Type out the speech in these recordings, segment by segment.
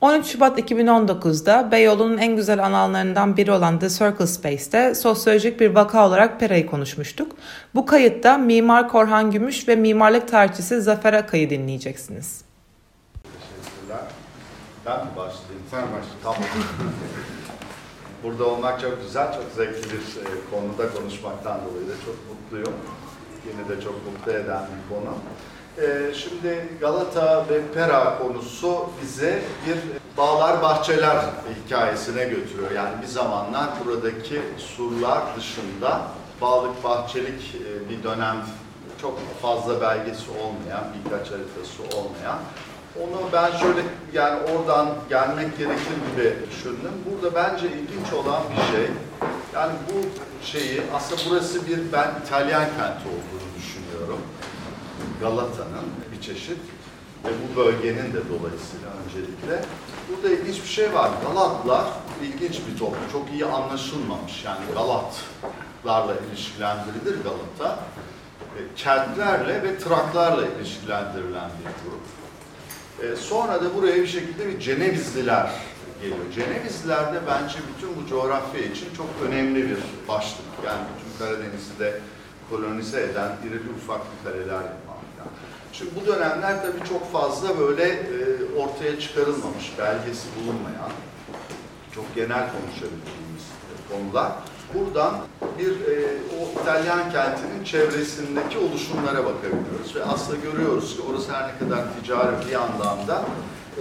13 Şubat 2019'da Beyoğlu'nun en güzel alanlarından biri olan The Circle Space'te sosyolojik bir vaka olarak Pera'yı konuşmuştuk. Bu kayıtta Mimar Korhan Gümüş ve mimarlık tarihçisi Zafer Akay'ı dinleyeceksiniz. Teşekkürler. Ben mi başlayayım? Sen başla. Tamam. Burada olmak çok güzel, çok zevkli bir e, konuda konuşmaktan dolayı da çok mutluyum. Yine de çok mutlu eden bir konu. E, şimdi Galata ve Pera konusu bize bir bağlar bahçeler hikayesine götürüyor. Yani bir zamanlar buradaki surlar dışında bağlık bahçelik e, bir dönem çok fazla belgesi olmayan, birkaç haritası olmayan onu ben şöyle yani oradan gelmek gerekir gibi düşündüm. Burada bence ilginç olan bir şey, yani bu şeyi aslında burası bir ben İtalyan kenti olduğunu düşünüyorum. Galata'nın bir çeşit ve bu bölgenin de dolayısıyla öncelikle. Burada ilginç bir şey var. Galatlar ilginç bir toplum. Çok iyi anlaşılmamış. Yani Galatlarla ilişkilendirilir Galata. Keltlerle ve Traklarla ilişkilendirilen bir grup. E, sonra da buraya bir şekilde bir Cenevizliler geliyor. Cenevizliler de bence bütün bu coğrafya için çok önemli bir başlık. Yani bütün Karadeniz'i de kolonize eden irili ufaklı kareler. Şimdi bu dönemler tabii çok fazla böyle e, ortaya çıkarılmamış, belgesi bulunmayan, çok genel konuşabildiğimiz konular. Buradan bir e, o İtalyan kentinin çevresindeki oluşumlara bakabiliyoruz ve aslında görüyoruz ki orası her ne kadar ticari bir yandan da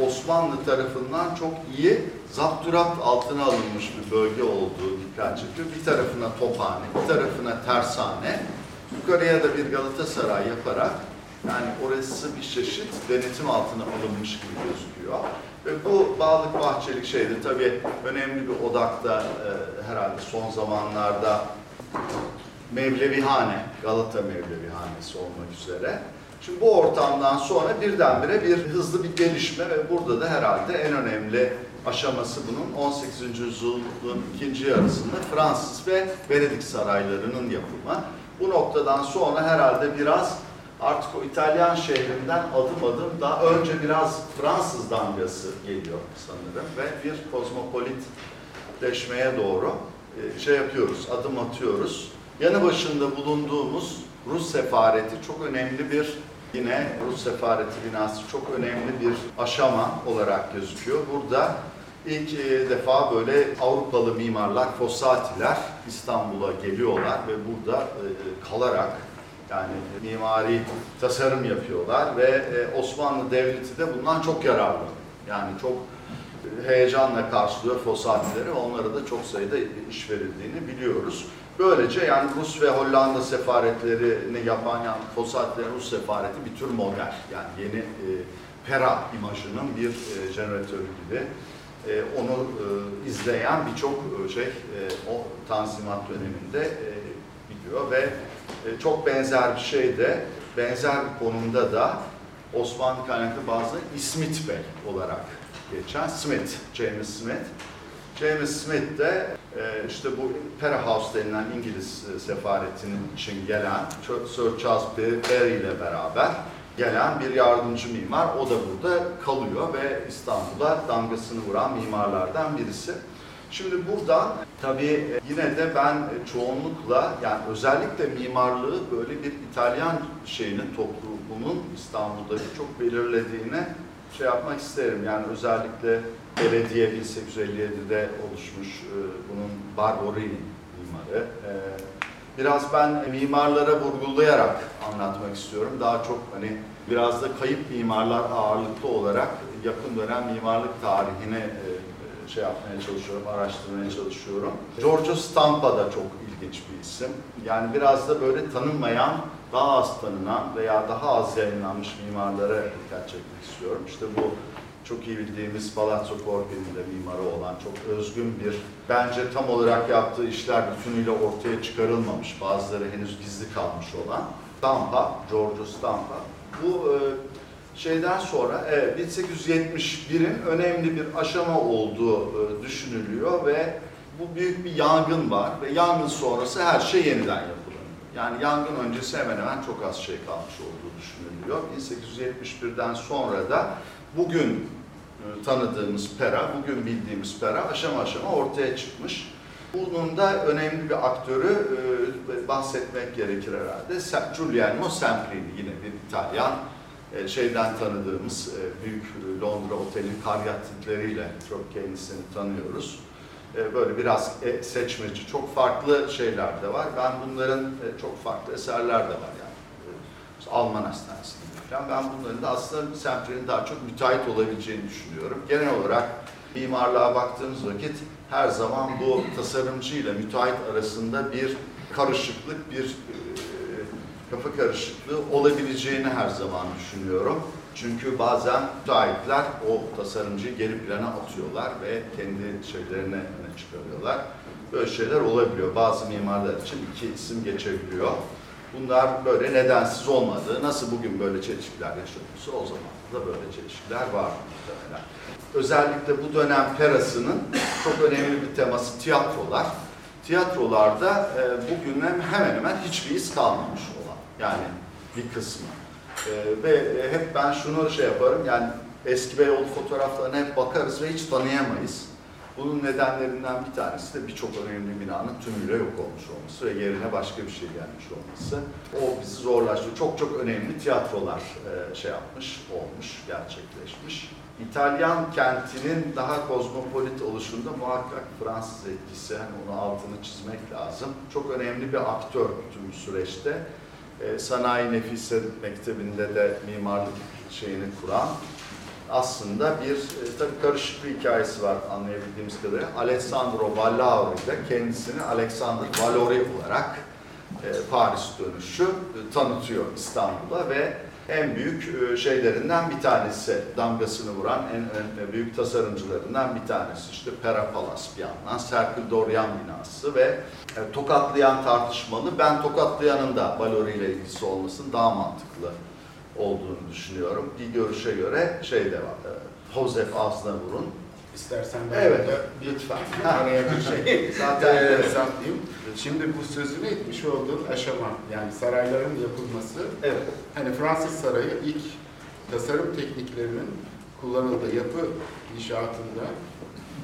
Osmanlı tarafından çok iyi zapturapt altına alınmış bir bölge olduğu dikkat çekiyor. Bir tarafına tophane, bir tarafına tersane, yukarıya da bir Galatasaray yaparak yani orası bir çeşit denetim altına alınmış gibi gözüküyor. Ve bu bağlık bahçelik şeydi tabii önemli bir odakta e, herhalde son zamanlarda Mevlevihane, Galata Mevlevihanesi olmak üzere. Şimdi bu ortamdan sonra birdenbire bir hızlı bir gelişme ve burada da herhalde en önemli aşaması bunun 18. yüzyılın ikinci yarısında Fransız ve Venedik saraylarının yapımı. Bu noktadan sonra herhalde biraz artık o İtalyan şehrinden adım adım daha önce biraz Fransız damgası geliyor sanırım ve bir kozmopolitleşmeye doğru e, şey yapıyoruz, adım atıyoruz. Yanı başında bulunduğumuz Rus sefareti çok önemli bir yine Rus sefareti binası çok önemli bir aşama olarak gözüküyor. Burada ilk e, defa böyle Avrupalı mimarlar, Fossatiler İstanbul'a geliyorlar ve burada e, kalarak yani mimari tasarım yapıyorlar ve e, Osmanlı Devleti de bundan çok yararlı. Yani çok heyecanla karşılıyor Fossatileri. Onlara da çok sayıda iş verildiğini biliyoruz. Böylece yani Rus ve Hollanda sefaretlerini yapan yani Fossatilerin Rus sefareti bir tür model. Yani yeni e, Pera imajının bir e, jeneratörü gibi. E, onu e, izleyen birçok e, şey e, o Tanzimat döneminde e, biliyor ve e, çok benzer bir şey de benzer bir konumda da Osmanlı kaynaklı bazı İsmit Bey olarak geçen Smith, James Smith. James Smith de e, işte bu Pera House denilen İngiliz e, sefaretinin için gelen Sir Charles Berry ile beraber gelen bir yardımcı mimar. O da burada kalıyor ve İstanbul'a damgasını vuran mimarlardan birisi. Şimdi buradan tabii yine de ben çoğunlukla yani özellikle mimarlığı böyle bir İtalyan şeyinin toplumunun İstanbul'da çok belirlediğine şey yapmak isterim. Yani özellikle belediye 1857'de oluşmuş e, bunun Barberini mimarı. E, biraz ben mimarlara vurgulayarak anlatmak istiyorum. Daha çok hani biraz da kayıp mimarlar ağırlıklı olarak yakın dönem mimarlık tarihine e, şey yapmaya çalışıyorum, araştırmaya çalışıyorum. Giorgio Stampa da çok ilginç bir isim. Yani biraz da böyle tanınmayan daha az tanınan veya daha az yayınlanmış mimarlara dikkat çekmek istiyorum. İşte bu çok iyi bildiğimiz Palazzo Corbi'nin de mimarı olan çok özgün bir, bence tam olarak yaptığı işler bütünüyle ortaya çıkarılmamış, bazıları henüz gizli kalmış olan Stampa, Giorgio Stampa. Bu e, şeyden sonra evet, 1871'in önemli bir aşama olduğu e, düşünülüyor ve bu büyük bir yangın var ve yangın sonrası her şey yeniden yapılıyor. Yani yangın öncesi hemen hemen çok az şey kalmış olduğu düşünülüyor. 1871'den sonra da bugün e, tanıdığımız pera, bugün bildiğimiz pera aşama aşama ortaya çıkmış. Bunun da önemli bir aktörü e, bahsetmek gerekir herhalde. Giuliano Semprini yine bir İtalyan e, şeyden tanıdığımız e, büyük Londra otelin karyatleriyle çok kendisini tanıyoruz. E, böyle biraz e, seçmeci, çok farklı şeyler de var. Ben bunların e, çok farklı eserler de var yani. E, Alman hastanesinde falan. Ben bunların da aslında Sempri'nin daha çok müteahhit olabileceğini düşünüyorum. Genel olarak mimarlığa baktığımız vakit her zaman bu tasarımcı ile müteahhit arasında bir karışıklık, bir e, kafa karışıklığı olabileceğini her zaman düşünüyorum. Çünkü bazen müteahhitler o tasarımcıyı geri plana atıyorlar ve kendi şeylerini öne çıkarıyorlar. Böyle şeyler olabiliyor. Bazı mimarlar için iki isim geçebiliyor. Bunlar böyle nedensiz olmadığı, nasıl bugün böyle çelişkiler yaşanıyorsa o zaman da böyle çelişkiler var muhtemelen. Özellikle bu dönem Peras'ının çok önemli bir teması tiyatrolar. Tiyatrolarda e, bugün hemen hemen hiçbir iz kalmamış yani bir kısmı. E, ve hep ben şunu şey yaparım yani eski Beyoğlu fotoğraflarına hep bakarız ve hiç tanıyamayız. Bunun nedenlerinden bir tanesi de birçok önemli binanın tümüyle yok olmuş olması ve yerine başka bir şey gelmiş olması. O bizi zorlaştırıyor. Çok çok önemli tiyatrolar e, şey yapmış, olmuş, gerçekleşmiş. İtalyan kentinin daha kozmopolit oluşunda muhakkak Fransız etkisi, hani onu altını çizmek lazım. Çok önemli bir aktör tüm süreçte. E, Sanayi Nefise Mektebi'nde de mimarlık şeyini kuran aslında bir e, tabii karışık bir hikayesi var anlayabildiğimiz kadarıyla. Alessandro Vallauri de kendisini Alexander Valori olarak e, Paris dönüşü e, tanıtıyor İstanbul'a ve en büyük e, şeylerinden bir tanesi, damgasını vuran en, büyük tasarımcılarından bir tanesi. işte Pera Palace bir yandan, Serpil Doryan binası ve e, tokatlayan tartışmalı. Ben tokatlayanın da Valori ile ilgisi olmasının daha mantıklı olduğunu düşünüyorum. Bir görüşe göre şey de var, e, Joseph Aznavour'un İstersen ben evet, de lütfen. araya bir şey Zaten e, evet. saplayayım. Şimdi bu sözünü etmiş olduğun aşama, yani sarayların yapılması, Evet. hani Fransız sarayı ilk tasarım tekniklerinin kullanıldığı yapı inşaatında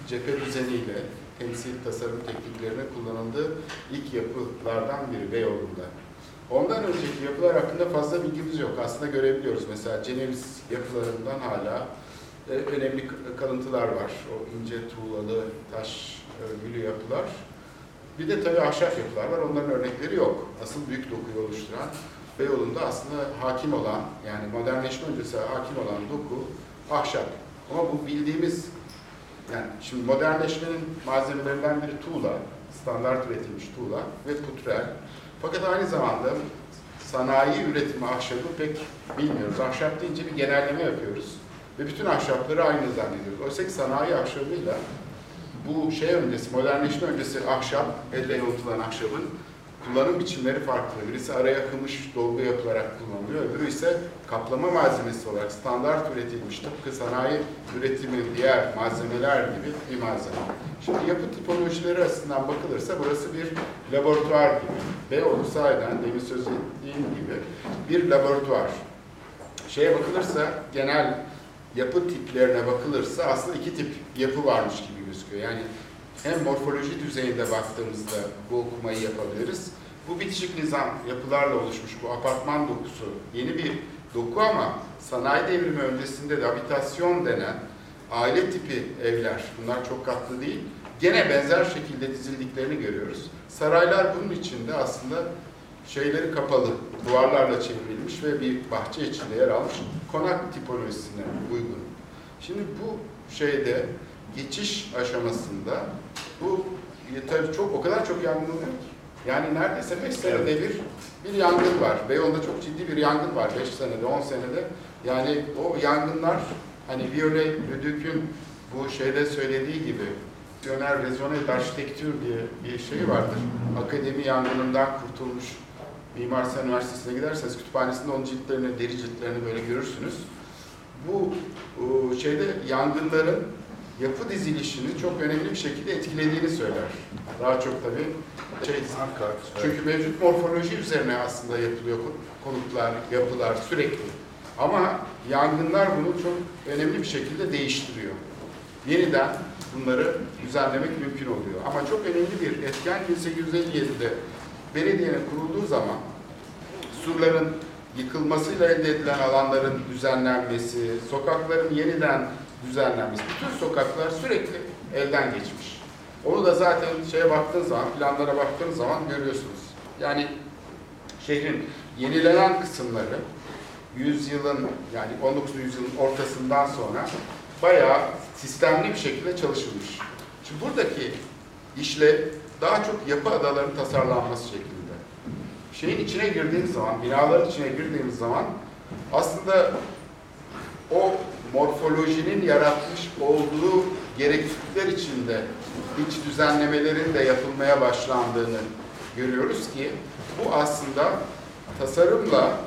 cephe düzeniyle temsil tasarım tekniklerine kullanıldığı ilk yapılardan biri Beyoğlu'nda. Ondan önceki yapılar hakkında fazla bilgimiz yok. Aslında görebiliyoruz. Mesela Ceneviz yapılarından hala e, önemli kalıntılar var. O ince tuğlalı, taş örgülü yapılar. Bir de tabii ahşap yapılar var. Onların örnekleri yok. Asıl büyük dokuyu oluşturan Beyoğlu'nda aslında hakim olan, yani modernleşme öncesi hakim olan doku ahşap. Ama bu bildiğimiz, yani şimdi modernleşmenin malzemelerinden biri tuğla, standart üretilmiş tuğla ve putrel. Fakat aynı zamanda sanayi üretimi ahşabı pek bilmiyoruz. Ahşap deyince bir genelleme yapıyoruz. Ve bütün ahşapları aynı zannediyoruz. Oysa ki sanayi ahşabıyla bu şey öncesi, modernleşme öncesi ahşap, elle yoğurtulan ahşabın kullanım biçimleri farklı. Birisi araya kımış dolgu yapılarak kullanılıyor, öbürü ise kaplama malzemesi olarak standart üretilmiş, tıpkı sanayi üretimi diğer malzemeler gibi bir malzeme. Şimdi yapı tipolojileri açısından bakılırsa burası bir laboratuvar gibi. Beyoğlu sahiden demin söz ettiğim gibi bir laboratuvar. Şeye bakılırsa genel yapı tiplerine bakılırsa aslında iki tip yapı varmış gibi gözüküyor. Yani hem morfoloji düzeyinde baktığımızda bu okumayı yapabiliriz. Bu bitişik nizam yapılarla oluşmuş bu apartman dokusu yeni bir doku ama sanayi devrimi öncesinde de habitasyon denen aile tipi evler, bunlar çok katlı değil, gene benzer şekilde dizildiklerini görüyoruz. Saraylar bunun içinde aslında şeyleri kapalı, duvarlarla çevrilmiş ve bir bahçe içinde yer almış konak tipolojisine uygun. Şimdi bu şeyde geçiş aşamasında bu e, tabii çok o kadar çok yangın oluyor ki. Yani neredeyse 5 senede bir bir yangın var. Beyoğlu'nda çok ciddi bir yangın var 5 senede, 10 senede. Yani o yangınlar hani Viole Leduc'un bu şeyde söylediği gibi Visioner Rezone d'Architecture diye bir şey vardır. Akademi yangınından kurtulmuş Mimar Sinan Üniversitesi'ne giderseniz kütüphanesinde onun ciltlerini, deri ciltlerini böyle görürsünüz. Bu o, şeyde yangınların yapı dizilişini çok önemli bir şekilde etkilediğini söyler. Daha çok tabii şey, çünkü mevcut morfoloji üzerine aslında yapılıyor konutlar, yapılar sürekli. Ama yangınlar bunu çok önemli bir şekilde değiştiriyor. Yeniden bunları düzenlemek mümkün oluyor. Ama çok önemli bir etken 1857'de belediyenin kurulduğu zaman surların yıkılmasıyla elde edilen alanların düzenlenmesi, sokakların yeniden düzenlenmesi, bütün sokaklar sürekli elden geçmiş. Onu da zaten şeye baktığınız zaman, planlara baktığınız zaman görüyorsunuz. Yani şehrin yenilenen kısımları yüzyılın yani 19. yüzyılın ortasından sonra bayağı sistemli bir şekilde çalışılmış. Şimdi buradaki işle daha çok yapı adalarının tasarlanması şeklinde. Şeyin içine girdiğimiz zaman, binaların içine girdiğimiz zaman aslında o morfolojinin yaratmış olduğu gereklilikler içinde iç düzenlemelerin de yapılmaya başlandığını görüyoruz ki bu aslında tasarımla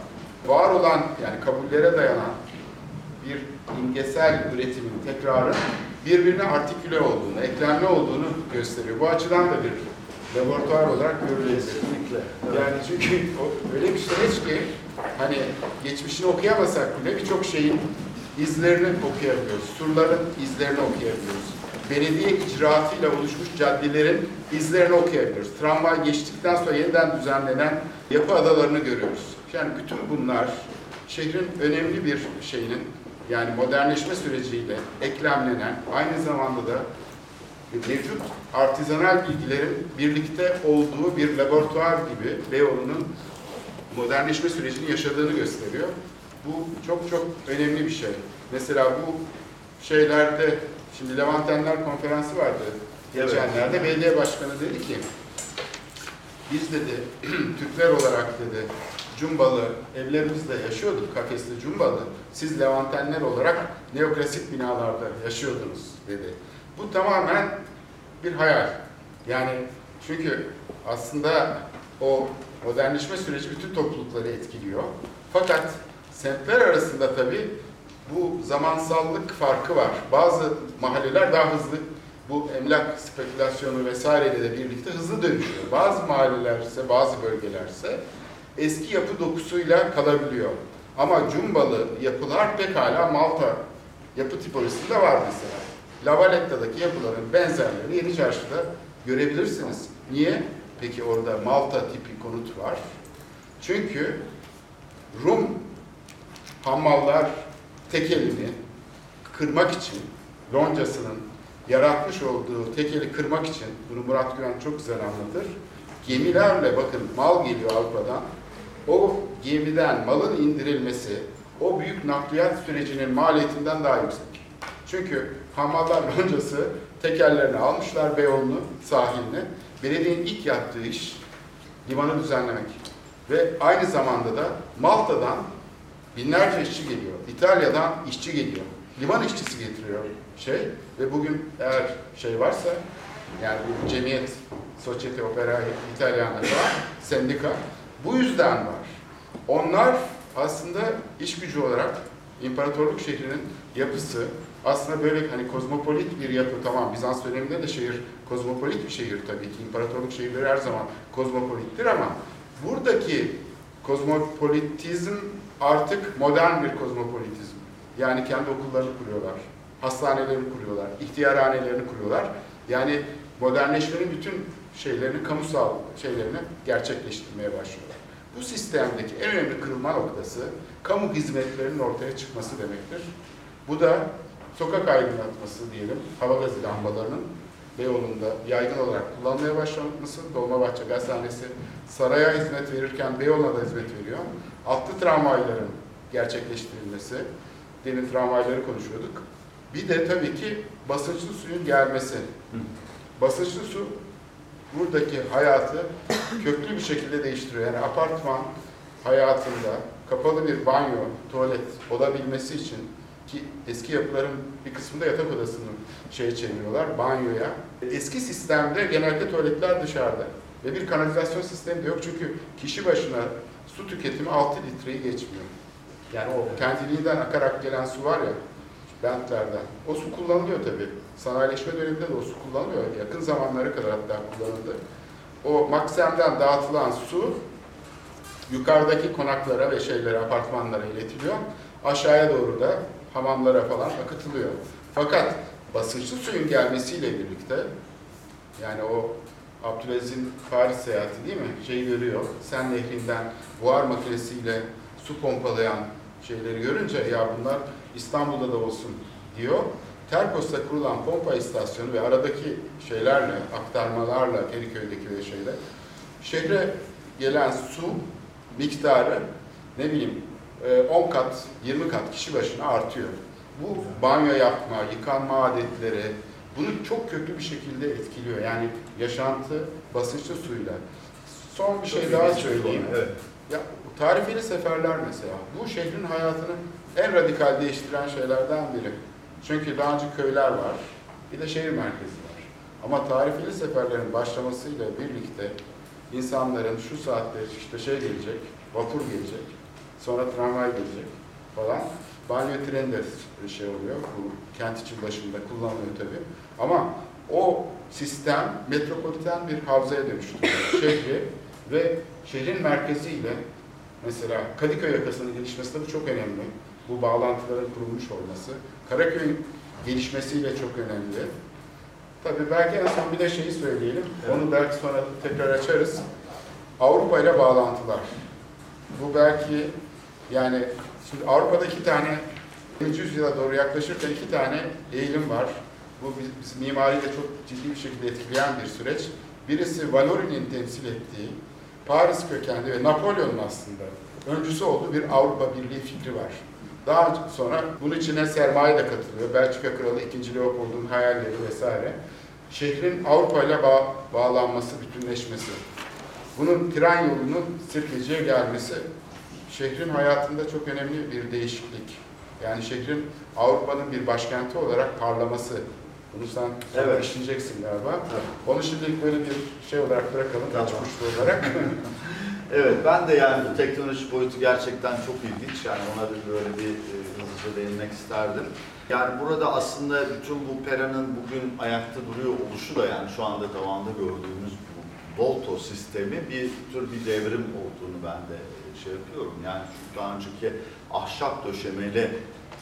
var olan yani kabullere dayanan bir imgesel üretimin tekrarın birbirine artiküle olduğunu, eklemli olduğunu gösteriyor. Bu açıdan da bir laboratuvar olarak. Kesinlikle. Yani çünkü o öyle bir süreç ki hani geçmişini okuyamasak bile birçok şeyin izlerini okuyabiliyoruz. Surların izlerini okuyabiliyoruz. Belediye icraatıyla oluşmuş caddelerin izlerini okuyabiliyoruz. Tramvay geçtikten sonra yeniden düzenlenen yapı adalarını görüyoruz. Yani bütün bunlar şehrin önemli bir şeyinin yani modernleşme süreciyle eklemlenen aynı zamanda da mevcut artizanal bilgilerin birlikte olduğu bir laboratuvar gibi Beyoğlu'nun modernleşme sürecini yaşadığını gösteriyor. Bu çok çok önemli bir şey. Mesela bu şeylerde, şimdi Levantenler konferansı vardı geçenlerde. Evet. Belediye başkanı dedi ki, biz dedi Türkler olarak dedi Cumbalı evlerimizde yaşıyorduk, kafesli Cumbalı. Siz Levantenler olarak neoklasik binalarda yaşıyordunuz dedi. Bu tamamen bir hayal. Yani çünkü aslında o modernleşme süreci bütün toplulukları etkiliyor. Fakat semtler arasında tabii bu zamansallık farkı var. Bazı mahalleler daha hızlı bu emlak spekülasyonu vesaireyle de birlikte hızlı dönüşüyor. Bazı mahalleler ise, bazı bölgeler ise eski yapı dokusuyla kalabiliyor. Ama cumbalı yapılar pekala Malta yapı tipolojisinde var mesela. Lavalette'deki yapıların benzerlerini Yeni Çarşı'da görebilirsiniz. Niye? Peki orada Malta tipi konut var. Çünkü Rum hamallar tekelini kırmak için loncasının yaratmış olduğu tekeli kırmak için bunu Murat Güven çok güzel anlatır. Gemilerle bakın mal geliyor Avrupa'dan. O gemiden malın indirilmesi o büyük nakliyat sürecinin maliyetinden daha yüksek. Çünkü hamallar loncası tekerlerini almışlar Beyoğlu'nu sahiline. Belediyenin ilk yaptığı iş limanı düzenlemek. Ve aynı zamanda da Malta'dan binlerce işçi geliyor. İtalya'dan işçi geliyor. Liman işçisi getiriyor şey ve bugün eğer şey varsa yani bu cemiyet, Societe Opera İtalyana sendika bu yüzden var. Onlar aslında iş gücü olarak imparatorluk şehrinin yapısı aslında böyle hani kozmopolit bir yapı tamam Bizans döneminde de şehir kozmopolit bir şehir tabii ki imparatorluk şehirleri her zaman kozmopolittir ama buradaki kozmopolitizm artık modern bir kozmopolitizm. Yani kendi okullarını kuruyorlar, hastanelerini kuruyorlar, ihtiyarhanelerini kuruyorlar. Yani modernleşmenin bütün şeylerini, kamusal şeylerini gerçekleştirmeye başlıyorlar. Bu sistemdeki en önemli kırılma noktası kamu hizmetlerinin ortaya çıkması demektir. Bu da sokak aydınlatması diyelim, hava gazı lambalarının Beyoğlu'nda yaygın olarak kullanmaya başlaması, Dolmabahçe Gazhanesi saraya hizmet verirken Beyoğlu'na da hizmet veriyor. Altlı tramvayların gerçekleştirilmesi, demin tramvayları konuşuyorduk. Bir de tabii ki basınçlı suyun gelmesi. Basınçlı su buradaki hayatı köklü bir şekilde değiştiriyor. Yani apartman hayatında kapalı bir banyo, tuvalet olabilmesi için ki eski yapıların bir kısmında yatak odasını şeye çeviriyorlar, banyoya. Eski sistemde genelde tuvaletler dışarıda ve bir kanalizasyon sistemi de yok çünkü kişi başına su tüketimi 6 litreyi geçmiyor. Yani o kendiliğinden akarak gelen su var ya, bentlerden. O su kullanılıyor tabii. Sanayileşme döneminde de o su kullanılıyor. Yakın zamanlara kadar hatta kullanıldı. O Maksem'den dağıtılan su yukarıdaki konaklara ve şeylere, apartmanlara iletiliyor. aşağıya doğru da hamamlara falan akıtılıyor. Fakat basınçlı suyun gelmesiyle birlikte yani o Abdülaziz'in Paris seyahati değil mi? Şeyi görüyor. Sen nehrinden buhar makinesiyle su pompalayan şeyleri görünce ya bunlar İstanbul'da da olsun diyor. Terkos'ta kurulan pompa istasyonu ve aradaki şeylerle, aktarmalarla, Feriköy'deki ve şeyle şehre gelen su miktarı ne bileyim 10 kat, 20 kat kişi başına artıyor. Bu banyo yapma, yıkanma adetleri, bunu çok köklü bir şekilde etkiliyor. Yani yaşantı basınçlı suyla. Son bir şey daha söyleyeyim. Evet. Ya tarifeli seferler mesela. Bu şehrin hayatını en radikal değiştiren şeylerden biri. Çünkü daha önce köyler var, bir de şehir merkezi var. Ama tarifeli seferlerin başlamasıyla birlikte insanların şu saatte işte şey gelecek, vapur gelecek, sonra tramvay gelecek falan. Banyo treni de şey oluyor, bu kent için başında kullanılıyor tabii. Ama o sistem metropoliten bir havzaya dönüştürüyor şehri ve şehrin merkeziyle mesela Kadıköy yakasının gelişmesi de bu çok önemli. Bu bağlantıların kurulmuş olması. Karaköy'ün gelişmesiyle çok önemli. Tabii belki en son bir de şeyi söyleyelim. Evet. Onu belki sonra tekrar açarız. Avrupa ile bağlantılar. Bu belki yani şimdi Avrupa'da iki tane 20. yüzyıla doğru yaklaşırken iki tane eğilim var. Bu biz, biz mimariyi de çok ciddi bir şekilde etkileyen bir süreç. Birisi Valori'nin temsil ettiği Paris kökenli ve Napolyon'un aslında öncüsü olduğu bir Avrupa Birliği fikri var. Daha sonra bunun içine sermaye de katılıyor. Belçika Kralı 2. Leopold'un hayalleri vesaire. Şehrin Avrupa ile bağ- bağlanması, bütünleşmesi. Bunun tren yolunun Sirkeci'ye gelmesi şehrin hayatında çok önemli bir değişiklik. Yani şehrin Avrupa'nın bir başkenti olarak parlaması. Bunu sen Evet. işleyeceksin galiba. Tabii. Onu şimdilik böyle bir şey olarak bırakalım, Tamam. olarak. Evet, ben de yani bu teknoloji boyutu gerçekten çok ilginç. Yani ona bir böyle bir e, hızlıca değinmek isterdim. Yani burada aslında bütün bu Pera'nın bugün ayakta duruyor oluşu da yani şu anda tavanda gördüğümüz bu Volto sistemi bir tür bir devrim olduğunu ben de e, şey yapıyorum. Yani çünkü daha önceki ahşap döşemeli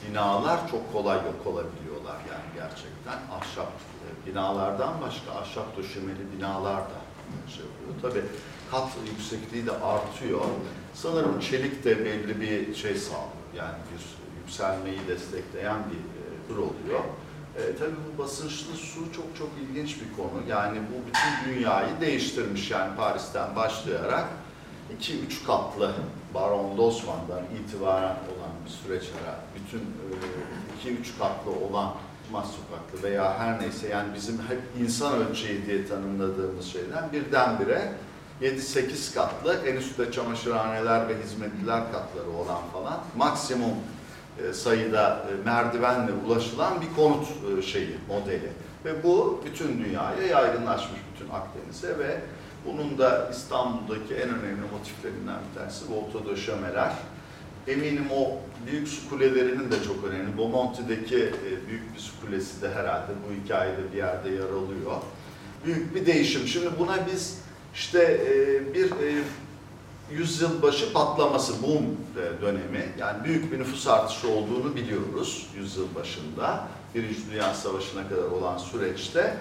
binalar çok kolay yok olabiliyorlar yani gerçekten. Ahşap e, binalardan başka ahşap döşemeli binalar da şey yapıyor. Tabii kat yüksekliği de artıyor. Sanırım çelik de belli bir şey sağlıyor. Yani bir yükselmeyi destekleyen bir e, tür oluyor. E, tabii bu basınçlı su çok çok ilginç bir konu. Yani bu bütün dünyayı değiştirmiş yani Paris'ten başlayarak 2-3 katlı Baron d'Osman'dan itibaren olan bir süreç herhalde. Bütün 2-3 katlı olan Mas sokaklı veya her neyse yani bizim hep insan ölçeği diye tanımladığımız şeyden birdenbire 7-8 katlı en üstte çamaşırhaneler ve hizmetliler katları olan falan maksimum e, sayıda e, merdivenle ulaşılan bir konut e, şeyi, modeli. Ve bu bütün dünyaya yaygınlaşmış bütün Akdeniz'e ve bunun da İstanbul'daki en önemli motiflerinden bir tanesi volta döşemeler. Eminim o büyük su kulelerinin de çok önemli. Bomonti'deki büyük bir su kulesi de herhalde bu hikayede bir yerde yer alıyor. Büyük bir değişim. Şimdi buna biz işte e, bir e, yüzyıl başı patlaması, boom dönemi, yani büyük bir nüfus artışı olduğunu biliyoruz yüzyıl başında. Birinci Dünya Savaşı'na kadar olan süreçte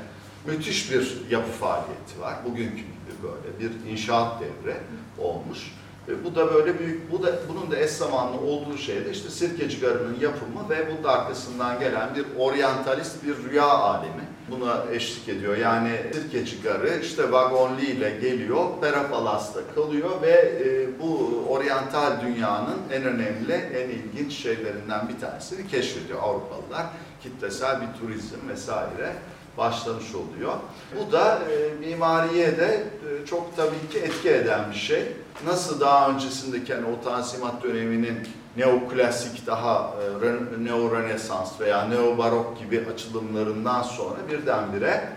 müthiş bir yapı faaliyeti var. Bugünkü gibi böyle bir inşaat devri olmuş. E, bu da böyle büyük, bu da bunun da eş zamanlı olduğu şey de işte Sirkeci Garı'nın yapımı ve bunun da arkasından gelen bir oryantalist bir rüya alemi buna eşlik ediyor. Yani Sirkeci Garı işte vagonlu ile geliyor, Pera Palas'ta kalıyor ve e, bu oryantal dünyanın en önemli, en ilginç şeylerinden bir tanesini keşfediyor Avrupalılar. Kitlesel bir turizm vesaire başlamış oluyor. Bu da e, mimariye de e, çok tabii ki etki eden bir şey. Nasıl daha öncesindeki hani o Tanzimat döneminin neoklasik daha e, Ren- neo-rönesans veya neo-barok gibi açılımlarından sonra birdenbire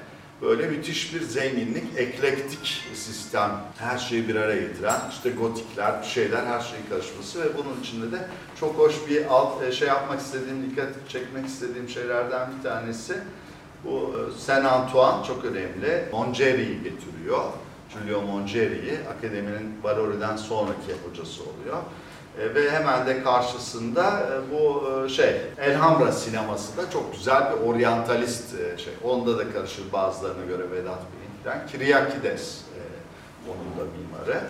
böyle müthiş bir zenginlik, eklektik sistem, her şeyi bir araya getiren, işte gotikler, şeyler, her şeyin karışması ve bunun içinde de çok hoş bir alt e, şey yapmak istediğim, dikkat çekmek istediğim şeylerden bir tanesi bu e, Saint Antoine çok önemli. Mongeri'yi getiriyor. Giulio Mongeri'yi akademinin Valori'den sonraki hocası oluyor. E, ve hemen de karşısında e, bu e, şey Elhamra sineması da çok güzel bir oryantalist şey. Onda da karışır bazılarına göre Vedat Bey'inkiden. Kiriakides onun da mimarı.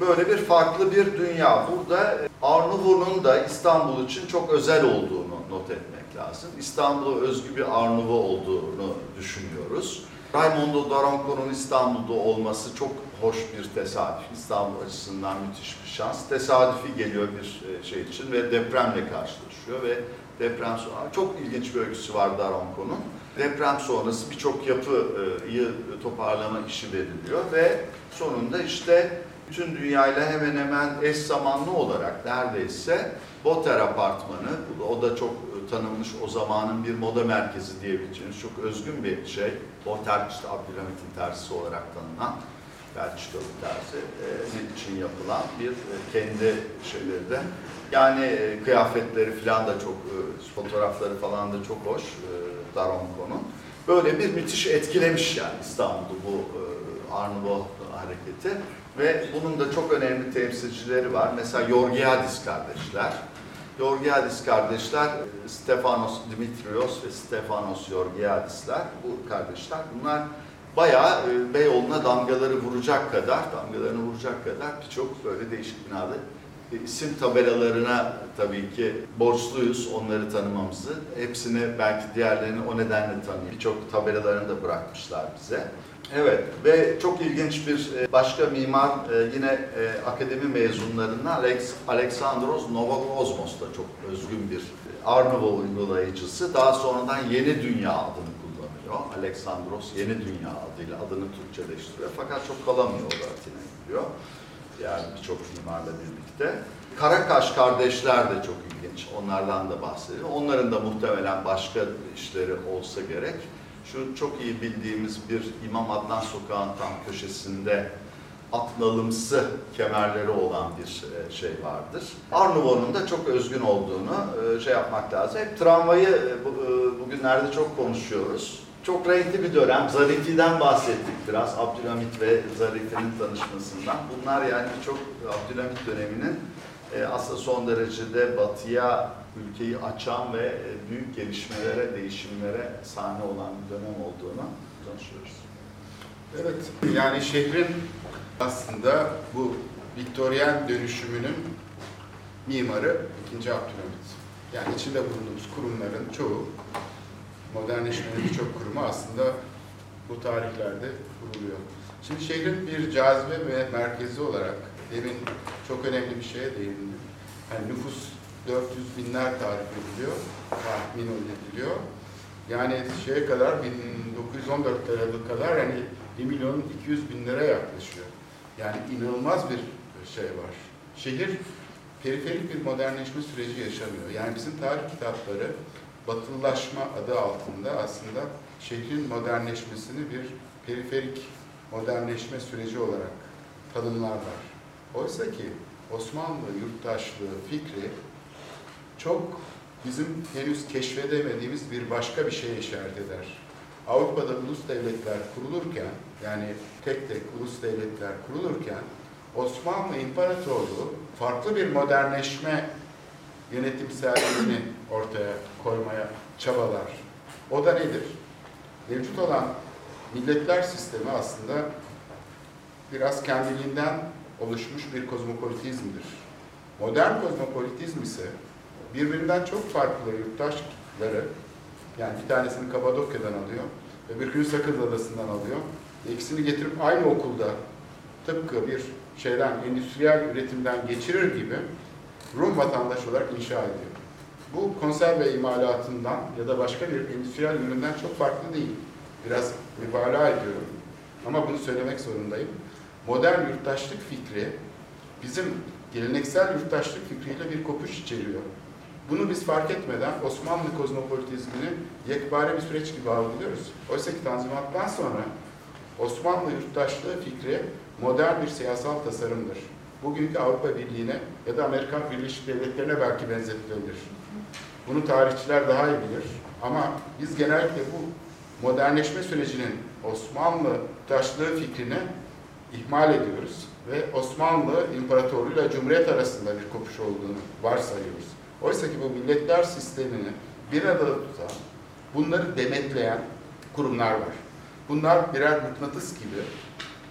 Böyle bir farklı bir dünya. Burada Arnavut'un da İstanbul için çok özel olduğunu not etmek lazım. İstanbul'a özgü bir Arnavut olduğunu düşünüyoruz. Raimondo Daronco'nun İstanbul'da olması çok hoş bir tesadüf. İstanbul açısından müthiş bir şans. Tesadüfi geliyor bir e, şey için ve depremle karşılaşıyor ve deprem sonra çok ilginç bir öyküsü var Daronco'nun. Deprem sonrası birçok yapıyı toparlama işi veriliyor ve sonunda işte bütün dünyayla hemen hemen eş zamanlı olarak neredeyse Boter Apartmanı, o da çok tanınmış o zamanın bir moda merkezi diyebileceğimiz çok özgün bir şey. Boter işte Abdülhamit'in tersisi olarak tanınan Belçikalı terzi e, için yapılan bir e, kendi şeyleri de. Yani e, kıyafetleri falan da çok, fotoğrafları falan da çok hoş Daronco'nun. Böyle bir müthiş etkilemiş yani İstanbul'u bu Arnavut hareketi. Ve bunun da çok önemli temsilcileri var. Mesela Yorgiadis kardeşler. Yorgiadis kardeşler, Stefanos Dimitrios ve Stefanos Yorgiadisler, bu kardeşler. Bunlar bayağı e, Beyoğlu'na damgaları vuracak kadar, damgalarını vuracak kadar birçok böyle değişik binalı e, isim tabelalarına tabii ki borçluyuz onları tanımamızı. Hepsini belki diğerlerini o nedenle tanıyor. Birçok tabelalarını da bırakmışlar bize. Evet ve çok ilginç bir e, başka mimar e, yine akademi mezunlarından Alex, Alexandros Novokosmos da çok özgün bir Arnavut uygulayıcısı. Daha sonradan Yeni Dünya adını kullanıyor. Alexandros Yeni Dünya adıyla adını Türkçeleştiriyor. Fakat çok kalamıyor o Latin'e gidiyor. Yani birçok mimarla birlikte. Karakaş kardeşler de çok ilginç. Onlardan da bahsedelim. Onların da muhtemelen başka işleri olsa gerek şu çok iyi bildiğimiz bir İmam Adnan Sokağı'nın tam köşesinde atnalımsı kemerleri olan bir e, şey vardır. Arnavut'un da çok özgün olduğunu e, şey yapmak lazım. Hep tramvayı e, bugünlerde çok konuşuyoruz. Çok renkli bir dönem. Zarifi'den bahsettik biraz. Abdülhamit ve Zarifi'nin tanışmasından. Bunlar yani çok Abdülhamit döneminin aslında son derecede batıya ülkeyi açan ve e, büyük gelişmelere, değişimlere sahne olan bir dönem olduğunu konuşuyoruz. Evet, yani şehrin aslında bu Viktoryen dönüşümünün mimarı 2. Abdülhamit. Yani içinde bulunduğumuz kurumların çoğu, modernleşmenin birçok kurumu aslında bu tarihlerde kuruluyor. Şimdi şehrin bir cazibe ve merkezi olarak demin çok önemli bir şeye değindim. Yani nüfus 400 binler tarif ediliyor, tahmin ediliyor. Yani şeye kadar 1914 liralık kadar yani 1 milyon 200 bin lira yaklaşıyor. Yani inanılmaz bir şey var. Şehir periferik bir modernleşme süreci yaşamıyor. Yani bizim tarih kitapları batılılaşma adı altında aslında şehrin modernleşmesini bir periferik modernleşme süreci olarak tanımlarlar. Oysa ki Osmanlı yurttaşlığı fikri çok bizim henüz keşfedemediğimiz bir başka bir şeye işaret eder. Avrupa'da ulus devletler kurulurken, yani tek tek ulus devletler kurulurken, Osmanlı İmparatorluğu farklı bir modernleşme yönetimselliğini ortaya koymaya çabalar. O da nedir? Mevcut olan milletler sistemi aslında biraz kendiliğinden oluşmuş bir kozmopolitizmdir. Modern kozmopolitizm ise birbirinden çok farklı yurttaşları, yani bir tanesini Kapadokya'dan alıyor, öbürkünü Sakız Adası'ndan alıyor. İkisini getirip aynı okulda tıpkı bir şeyden, endüstriyel üretimden geçirir gibi Rum vatandaş olarak inşa ediyor. Bu konserve imalatından ya da başka bir endüstriyel üründen çok farklı değil. Biraz mübalağa ediyorum. Ama bunu söylemek zorundayım. Modern yurttaşlık fikri bizim geleneksel yurttaşlık fikriyle bir kopuş içeriyor. Bunu biz fark etmeden Osmanlı kozmopolitizmini yekpare bir süreç gibi algılıyoruz. Oysa ki Tanzimat'tan sonra Osmanlı yurttaşlığı fikri modern bir siyasal tasarımdır. Bugünkü Avrupa Birliği'ne ya da Amerikan Birleşik Devletleri'ne belki benzetilebilir. Bunu tarihçiler daha iyi bilir. Ama biz genellikle bu modernleşme sürecinin Osmanlı yurttaşlığı fikrine ihmal ediyoruz ve Osmanlı İmparatorluğu ile Cumhuriyet arasında bir kopuş olduğunu varsayıyoruz. Oysa ki bu milletler sistemini bir arada tutan, bunları demetleyen kurumlar var. Bunlar birer mıknatıs gibi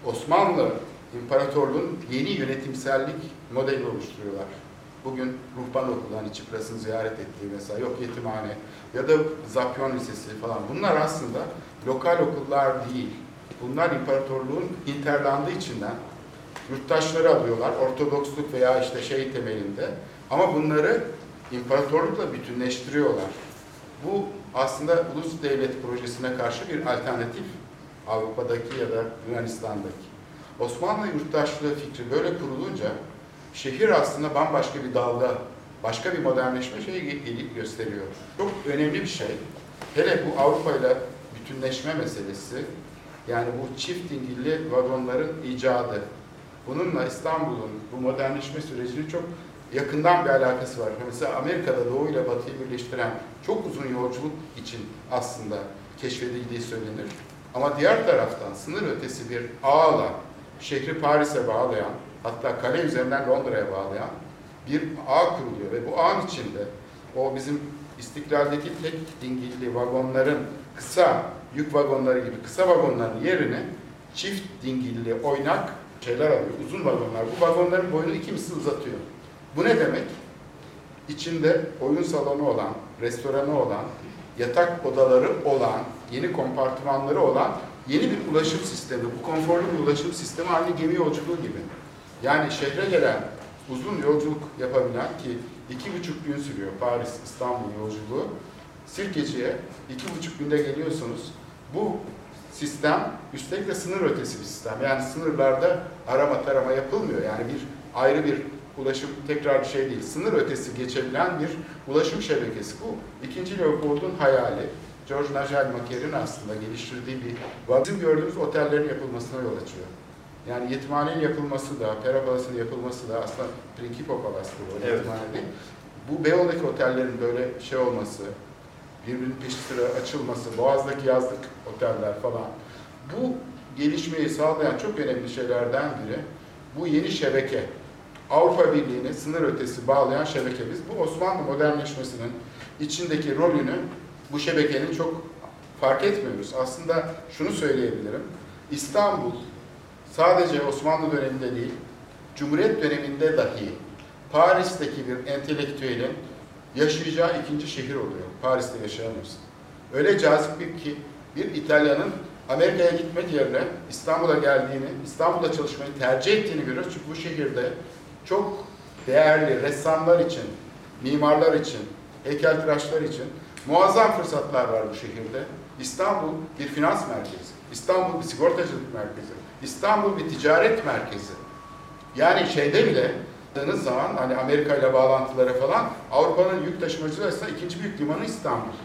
Osmanlı İmparatorluğun yeni yönetimsellik modeli oluşturuyorlar. Bugün ruhban okulu, hani Çipras'ın ziyaret ettiği mesela, yok yetimhane ya da Zapyon Lisesi falan. Bunlar aslında lokal okullar değil. Bunlar imparatorluğun interlandı içinden yurttaşları alıyorlar, Ortodoksluk veya işte şey temelinde. Ama bunları imparatorlukla bütünleştiriyorlar. Bu aslında ulus devlet projesine karşı bir alternatif Avrupa'daki ya da Yunanistan'daki. Osmanlı yurttaşlığı fikri böyle kurulunca şehir aslında bambaşka bir dalga, başka bir modernleşme şeyi gösteriyor. Çok önemli bir şey. Hele bu Avrupa ile bütünleşme meselesi, yani bu çift dingilli vagonların icadı. Bununla İstanbul'un bu modernleşme sürecinin çok yakından bir alakası var. Mesela Amerika'da Doğu ile Batı'yı birleştiren çok uzun yolculuk için aslında keşfedildiği söylenir. Ama diğer taraftan sınır ötesi bir ağla şehri Paris'e bağlayan, hatta kale üzerinden Londra'ya bağlayan bir ağ kuruluyor ve bu ağın içinde o bizim istiklaldeki tek dingilli vagonların kısa yük vagonları gibi kısa vagonların yerine çift dingilli oynak şeyler alıyor, uzun vagonlar. Bu vagonların boyunu iki misli uzatıyor. Bu ne demek? İçinde oyun salonu olan, restoranı olan, yatak odaları olan, yeni kompartımanları olan yeni bir ulaşım sistemi. Bu konforlu bir ulaşım sistemi aynı gemi yolculuğu gibi. Yani şehre gelen uzun yolculuk yapabilen ki iki buçuk gün sürüyor Paris İstanbul yolculuğu. Sirkeci'ye iki buçuk günde geliyorsunuz. Bu sistem üstelik de sınır ötesi bir sistem. Yani sınırlarda arama tarama yapılmıyor. Yani bir ayrı bir ulaşım tekrar bir şey değil. Sınır ötesi geçebilen bir ulaşım şebekesi bu. İkinci Leopold'un hayali. George Nigel Macair'in aslında geliştirdiği bir bizim gördüğümüz otellerin yapılmasına yol açıyor. Yani yetimhanenin yapılması da, Pera Palası'nın yapılması da aslında Principo Palas'tır o evet. yetimhane değil. Bu Beyoğlu'ndaki otellerin böyle şey olması, birbirinin peşi sıra açılması, Boğaz'daki yazlık oteller falan. Bu gelişmeyi sağlayan çok önemli şeylerden biri bu yeni şebeke. Avrupa Birliği'ne sınır ötesi bağlayan şebeke. Biz bu Osmanlı modernleşmesinin içindeki rolünü bu şebekenin çok fark etmiyoruz. Aslında şunu söyleyebilirim. İstanbul sadece Osmanlı döneminde değil, Cumhuriyet döneminde dahi Paris'teki bir entelektüelin yaşayacağı ikinci şehir oluyor. Paris'te yaşayamıyorsun. Öyle cazip bir ki bir İtalyanın Amerika'ya gitmek yerine İstanbul'a geldiğini, İstanbul'da çalışmayı tercih ettiğini görüyoruz. Çünkü bu şehirde çok değerli ressamlar için, mimarlar için, heykeltıraşlar için muazzam fırsatlar var bu şehirde. İstanbul bir finans merkezi, İstanbul bir sigortacılık merkezi, İstanbul bir ticaret merkezi. Yani şeyde bile baktığınız zaman hani Amerika ile bağlantılara falan Avrupa'nın yük taşımacılığı arasında ikinci büyük limanı İstanbul.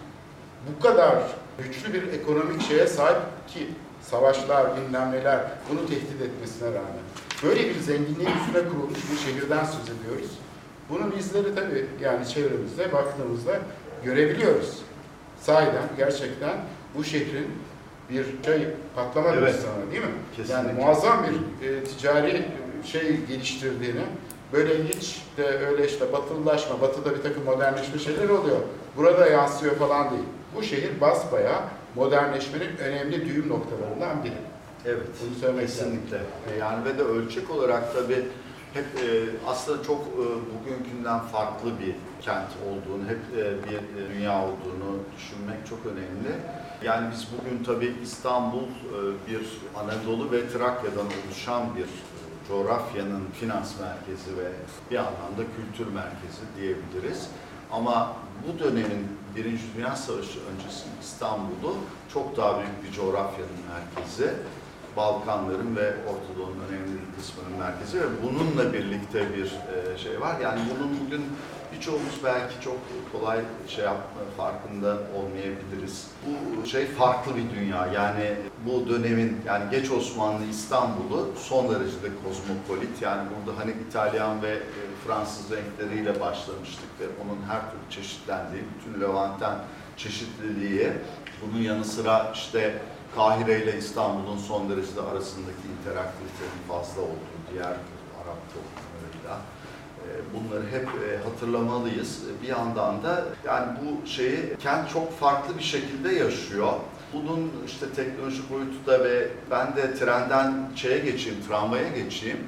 Bu kadar güçlü bir ekonomik şeye sahip ki savaşlar, bilmem neler bunu tehdit etmesine rağmen. Böyle bir zenginliğin üstüne kurulmuş bir şehirden söz ediyoruz. Bunun izleri tabii yani çevremizde baktığımızda görebiliyoruz. Sahiden gerçekten bu şehrin bir şey patlama evet. değil mi? Kesinlikle. Yani muazzam bir e, ticari şey geliştirdiğini böyle hiç de öyle işte batılılaşma, batıda bir takım modernleşme şeyler oluyor. Burada yansıyor falan değil. Bu şehir basbaya modernleşmenin önemli düğüm noktalarından biri. Evet, Bunu söylemek kesinlikle. Yani. yani ve de ölçek olarak tabii hep e, aslında çok e, bugünkünden farklı bir kent olduğunu, hep e, bir e, dünya olduğunu düşünmek çok önemli. Yani biz bugün tabii İstanbul e, bir Anadolu ve Trakya'dan oluşan bir coğrafyanın finans merkezi ve bir anlamda kültür merkezi diyebiliriz. Ama bu dönemin Birinci Dünya Savaşı öncesi İstanbul'u çok daha büyük bir coğrafyanın merkezi. Balkanların ve Orta önemli bir kısmının merkezi ve bununla birlikte bir e, şey var. Yani bunun bugün birçoğumuz belki çok kolay şey yapma farkında olmayabiliriz. Bu şey farklı bir dünya. Yani bu dönemin yani geç Osmanlı İstanbul'u son derecede kozmopolit. Yani burada hani İtalyan ve e, Fransız renkleriyle başlamıştık ve onun her türlü çeşitlendiği, bütün Levanten çeşitliliği, bunun yanı sıra işte Kahire ile İstanbul'un son derece arasındaki interaktivitenin fazla olduğu diğer Arap toplumlarıyla e, bunları hep e, hatırlamalıyız. Bir yandan da yani bu şeyi kent çok farklı bir şekilde yaşıyor. Bunun işte teknolojik boyutu da ve ben de trenden şeye geçeyim, tramvaya geçeyim.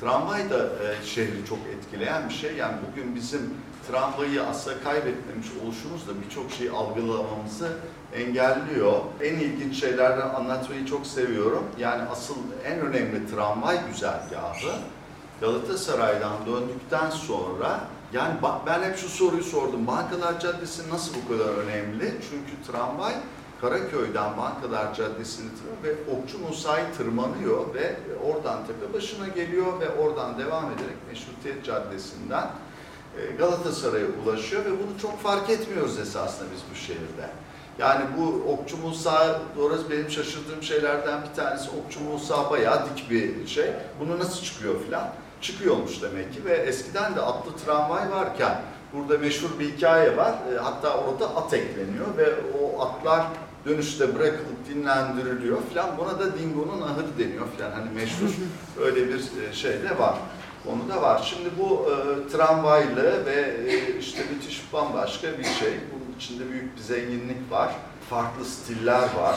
Tramvay da e, şehri çok etkileyen bir şey. Yani bugün bizim tramvayı aslında kaybetmemiş oluşumuz da birçok şeyi algılamamızı engelliyor. En ilginç şeylerden anlatmayı çok seviyorum. Yani asıl en önemli tramvay güzergahı Galatasaray'dan döndükten sonra yani ben hep şu soruyu sordum. Bankalar Caddesi nasıl bu kadar önemli? Çünkü tramvay Karaköy'den Bankalar Caddesi'ni tırmanıyor ve Okçu Musa'yı tırmanıyor ve oradan tepe başına geliyor ve oradan devam ederek Meşrutiyet Caddesi'nden e, Galatasaray'a ulaşıyor ve bunu çok fark etmiyoruz esasında biz bu şehirde. Yani bu Okçu Musa, doğrusu benim şaşırdığım şeylerden bir tanesi Okçu Musa bayağı dik bir şey. Bunu nasıl çıkıyor filan? Çıkıyormuş demek ki ve eskiden de atlı tramvay varken burada meşhur bir hikaye var. E, hatta orada at ekleniyor ve o atlar dönüşte bırakılıp dinlendiriliyor filan. Buna da Dingo'nun ahırı deniyor filan. Hani meşhur öyle bir e, şey de var. Onu da var. Şimdi bu e, tramvaylı ve e, işte müthiş bambaşka bir şey. İçinde büyük bir zenginlik var. Farklı stiller var.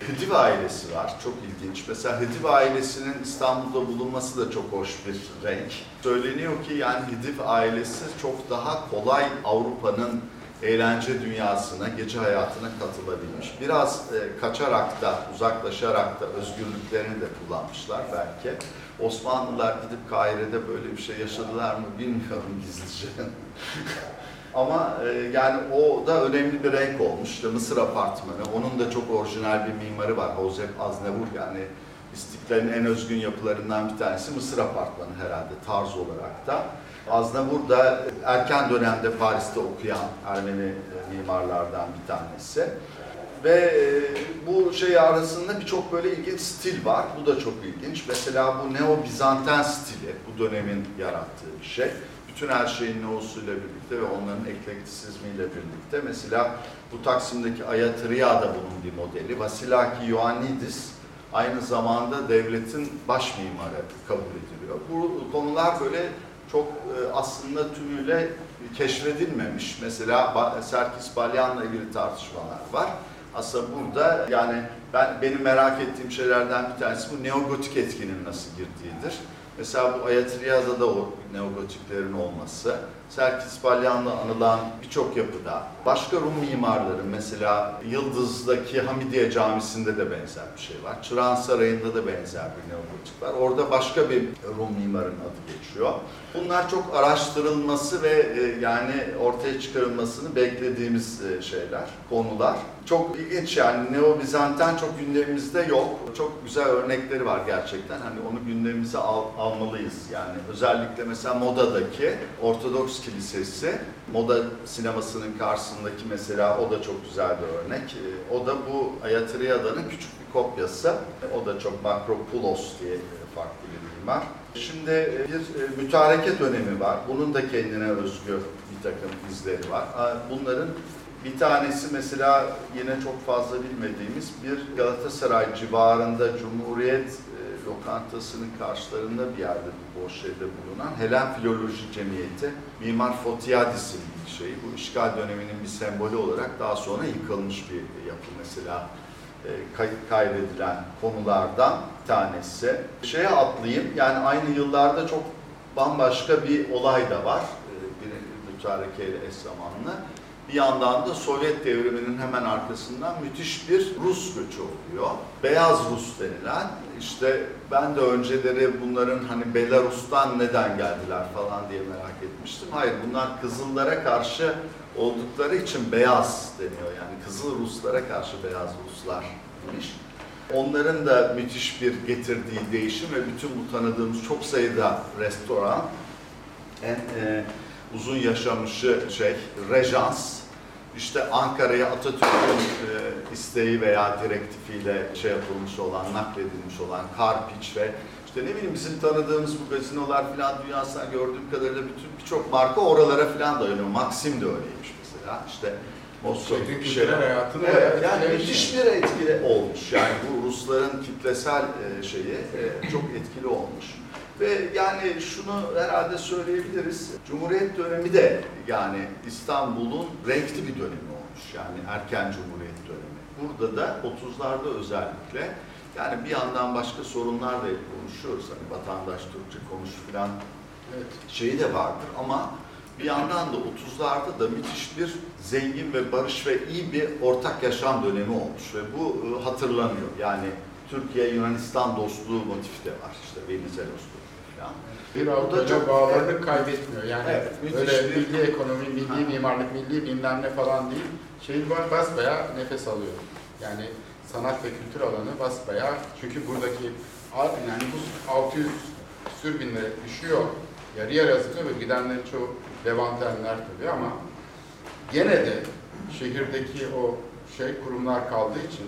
Hıdiv ailesi var. Çok ilginç. Mesela Hıdiv ailesinin İstanbul'da bulunması da çok hoş bir renk. Söyleniyor ki yani Hıdiv ailesi çok daha kolay Avrupa'nın eğlence dünyasına, gece hayatına katılabilmiş. Biraz e, kaçarak da, uzaklaşarak da özgürlüklerini de kullanmışlar belki. Osmanlılar gidip Kahire'de böyle bir şey yaşadılar mı bilmiyorum gizlice. Ama e, yani o da önemli bir renk olmuş. İşte Mısır Apartmanı, onun da çok orijinal bir mimarı var. Josep Aznavour yani İstiklal'in en özgün yapılarından bir tanesi Mısır Apartmanı herhalde tarz olarak da. Aznavour da erken dönemde Paris'te okuyan Ermeni e, mimarlardan bir tanesi. Ve e, bu şey arasında birçok böyle ilginç stil var. Bu da çok ilginç. Mesela bu Neo-Bizanten stili, bu dönemin yarattığı bir şey. Bütün her şeyin neosuyla birlikte ve onların eklektisizmiyle birlikte. Mesela bu Taksim'deki Ayatriya da bunun bir modeli. Vasilaki Ioannidis aynı zamanda devletin baş mimarı kabul ediliyor. Bu konular böyle çok e, aslında tümüyle keşfedilmemiş. Mesela Serkis Balyan'la ilgili tartışmalar var. Aslında burada yani ben benim merak ettiğim şeylerden bir tanesi bu neogotik etkinin nasıl girdiğidir. Mesela bu Ayatriya'da da o neogotiklerin olması, Serkis Balyan'la anılan birçok yapıda, başka Rum mimarların mesela Yıldız'daki Hamidiye Camisi'nde de benzer bir şey var. Çırağan Sarayı'nda da benzer bir neogotik var. Orada başka bir Rum mimarın adı geçiyor. Bunlar çok araştırılması ve e, yani ortaya çıkarılmasını beklediğimiz e, şeyler, konular. Çok ilginç yani Neo-Bizanten çok gündemimizde yok. Çok güzel örnekleri var gerçekten. Hani onu gündemimize al, almalıyız. Yani özellikle mesela Moda'daki Ortodoks Kilisesi, Moda sinemasının karşısındaki mesela o da çok güzel bir örnek. E, o da bu Ayatriyada'nın küçük bir kopyası. O da çok Makropoulos diye farklı bir mimar. Şimdi bir mütareke dönemi var. Bunun da kendine özgü bir takım izleri var. Bunların bir tanesi mesela yine çok fazla bilmediğimiz bir Galatasaray civarında Cumhuriyet e, lokantasının karşılarında bir yerde bu boş şeyde bulunan Helen Filoloji Cemiyeti Mimar Fotiadis'in bir şeyi. Bu işgal döneminin bir sembolü olarak daha sonra yıkılmış bir yapı mesela e, kaydedilen konulardan bir tanesi. Şeye atlayayım, yani aynı yıllarda çok bambaşka bir olay da var. E, mütareke ile eş zamanlı. Bir yandan da Sovyet devriminin hemen arkasından müthiş bir Rus göçü oluyor. Beyaz Rus denilen, işte ben de önceleri bunların hani Belarus'tan neden geldiler falan diye merak etmiştim. Hayır bunlar Kızıllara karşı oldukları için beyaz deniyor. Yani Kızıl Ruslara karşı beyaz Ruslar demiş. Onların da müthiş bir getirdiği değişim ve bütün bu tanıdığımız çok sayıda restoran en e, uzun yaşamışı şey Rejans işte Ankara'ya Atatürk'ün e, isteği veya direktifiyle şey yapılmış olan, nakledilmiş olan Karpiç ve işte ne bileyim bizim tanıdığımız bu gazinolar filan dünyasından gördüğüm kadarıyla bütün birçok marka oralara filan dayanıyor. Maxim de öyleymiş mesela. İşte Moskova Şehrin bir şeyler. hayatını Evet, yani müthiş bir etkili olmuş. Yani bu Rusların kitlesel e, şeyi e, çok etkili olmuş. Ve yani şunu herhalde söyleyebiliriz. Cumhuriyet dönemi de yani İstanbul'un renkli bir dönemi olmuş. Yani erken Cumhuriyet dönemi. Burada da 30'larda özellikle yani bir yandan başka sorunlar da konuşuyoruz. Hani vatandaş Türkçe konuş filan Evet. şeyi de vardır ama bir yandan da 30'larda da müthiş bir zengin ve barış ve iyi bir ortak yaşam dönemi olmuş ve bu e, hatırlanıyor. Yani Türkiye-Yunanistan dostluğu motifi de var işte Venizelos falan. Bir Avrupa bağlarını kaybetmiyor. Yani Evet, öyle bir- milli ekonomi, milli Ha. mimarlık, milli bilmem ne falan değil. Şey basbaya nefes alıyor. Yani sanat ve kültür alanı basbaya çünkü buradaki yani bu 600 küsür binle düşüyor. Yarı yarı azalıyor ve gidenlerin çoğu Levantenler tabii ama gene de şehirdeki o şey kurumlar kaldığı için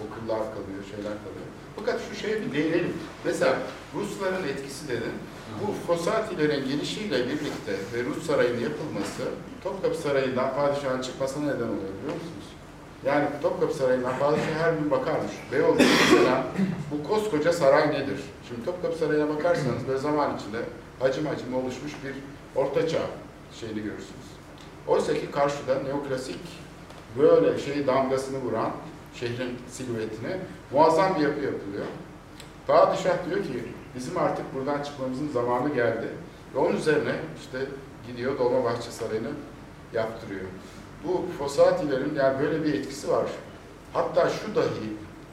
okullar kalıyor, şeyler kalıyor. Fakat şu şeye bir değinelim. Mesela Rusların etkisi dedin. Bu Fosatilerin gelişiyle birlikte ve Rus Sarayı'nın yapılması Topkapı Sarayı'ndan padişahın çıkmasına neden oluyor biliyor musunuz? Yani Topkapı Sarayı'ndan padişah her gün bakarmış. Beyoğlu mesela bu koskoca saray nedir? Şimdi Topkapı Sarayı'na bakarsanız böyle zaman içinde hacim hacim oluşmuş bir ortaçağ şeyini görürsünüz. Oysa ki karşıda neoklasik böyle şey damgasını vuran şehrin silüetine muazzam bir yapı yapılıyor. Padişah diyor ki bizim artık buradan çıkmamızın zamanı geldi. Ve onun üzerine işte gidiyor Dolmabahçe Sarayı'nı yaptırıyor. Bu Fosatilerin yani böyle bir etkisi var. Hatta şu dahi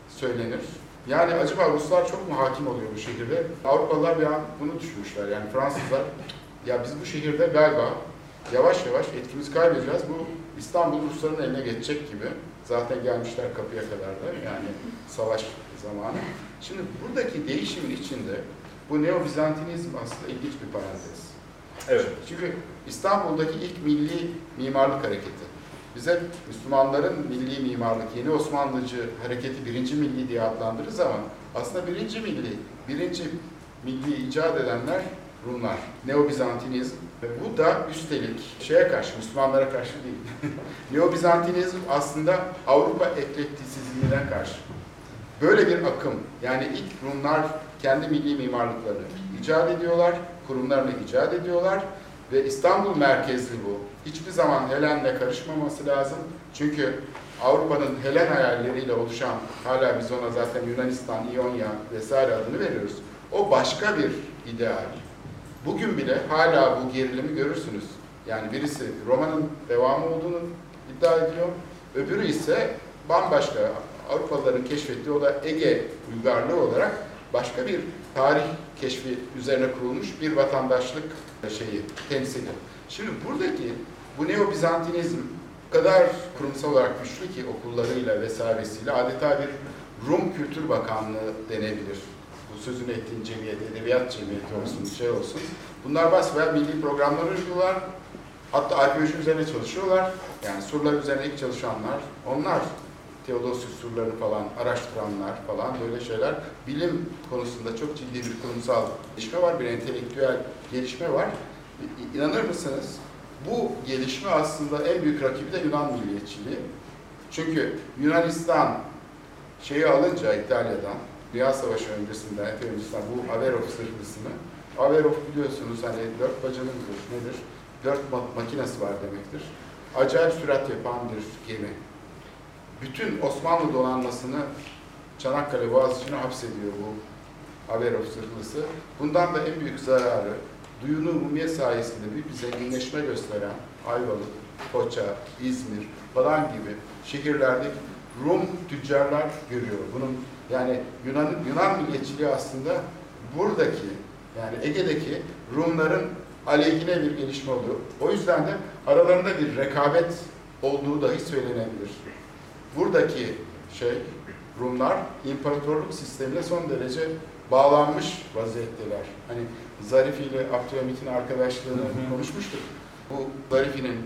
söylenir. Yani acaba Ruslar çok mu hakim oluyor bu şehirde? Avrupalılar bir an bunu düşünmüşler. Yani Fransızlar ya biz bu şehirde galiba yavaş yavaş etkimizi kaybedeceğiz. Bu İstanbul Rusların eline geçecek gibi. Zaten gelmişler kapıya kadar da yani savaş zamanı. Şimdi buradaki değişimin içinde bu Neo-Bizantinizm aslında ilginç bir parantez. Evet. Çünkü İstanbul'daki ilk milli mimarlık hareketi. Bize Müslümanların milli mimarlık, yeni Osmanlıcı hareketi birinci milli diye adlandırırız ama aslında birinci milli, birinci milli icat edenler Rumlar. Neo-Bizantinizm. Ve bu da üstelik şeye karşı, Müslümanlara karşı değil. Neo-Bizantinizm aslında Avrupa eklektisizliğine karşı. Böyle bir akım. Yani ilk Rumlar kendi milli mimarlıklarını icat ediyorlar, kurumlarını icat ediyorlar ve İstanbul merkezli bu. Hiçbir zaman Helen'le karışmaması lazım. Çünkü Avrupa'nın Helen hayalleriyle oluşan, hala biz ona zaten Yunanistan, İonya vesaire adını veriyoruz. O başka bir ideal. Bugün bile hala bu gerilimi görürsünüz. Yani birisi romanın devamı olduğunu iddia ediyor. Öbürü ise bambaşka Avrupalıların keşfettiği o da Ege uygarlığı olarak başka bir tarih keşfi üzerine kurulmuş bir vatandaşlık şeyi, temsili. Şimdi buradaki bu Neo-Bizantinizm kadar kurumsal olarak güçlü ki okullarıyla vesairesiyle adeta bir Rum Kültür Bakanlığı denebilir. Bu sözünü ettiğin cemiyet, edebiyat cemiyeti olsun, şey olsun. Bunlar basbayağı milli programlar uyguluyorlar. Hatta arkeoloji üzerine çalışıyorlar. Yani surlar üzerine ilk çalışanlar onlar. Theodosius surlarını falan araştıranlar falan böyle şeyler. Bilim konusunda çok ciddi bir kurumsal gelişme var, bir entelektüel gelişme var. İnanır mısınız? Bu gelişme aslında en büyük rakibi de Yunan milliyetçiliği. Çünkü Yunanistan şeyi alınca İtalya'dan, Dünya Savaşı öncesinde, epey öncesinden bu Averov zırhlısını, Averov biliyorsunuz hani dört bacalı nedir? Dört ma- makinesi var demektir. Acayip sürat yapan bir gemi. Bütün Osmanlı donanmasını Çanakkale Boğaziçi'ne hapsediyor bu Averov zırhlısı. Bundan da en büyük zararı Duyunu Rumiye sayesinde bir zenginleşme gösteren Ayvalık, Foça, İzmir falan gibi şehirlerdeki Rum tüccarlar görüyor. Bunun yani Yunan, Yunan milliyetçiliği aslında buradaki yani Ege'deki Rumların aleyhine bir gelişme oluyor. O yüzden de aralarında bir rekabet olduğu dahi söylenebilir. Buradaki şey Rumlar imparatorluk sistemine son derece bağlanmış vaziyetteler. Hani Zarifi ile Abdülhamit'in arkadaşlığını konuşmuştuk. Bu Zarifi'nin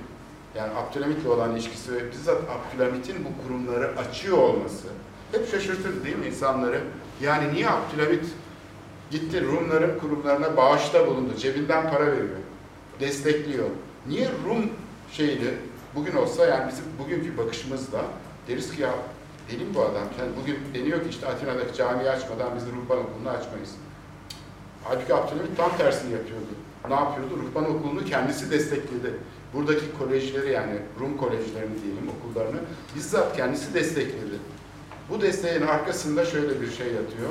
yani Abdülhamit'le olan ilişkisi ve bizzat Abdülhamit'in bu kurumları açıyor olması hep şaşırtır değil mi insanları? Yani niye Abdülhamit gitti Rumların kurumlarına bağışta bulundu, cebinden para veriyor, destekliyor. Niye Rum şeyini, bugün olsa yani bizim bugünkü bakışımızda deriz ki ya deli bu adam? Yani bugün deniyor ki işte Atina'daki camiyi açmadan biz de ruhban okulunu açmayız. Halbuki Abdülhamit tam tersini yapıyordu. Ne yapıyordu? Ruhban okulunu kendisi destekledi. Buradaki kolejleri yani Rum kolejlerini diyelim okullarını bizzat kendisi destekledi. Bu desteğin arkasında şöyle bir şey yatıyor.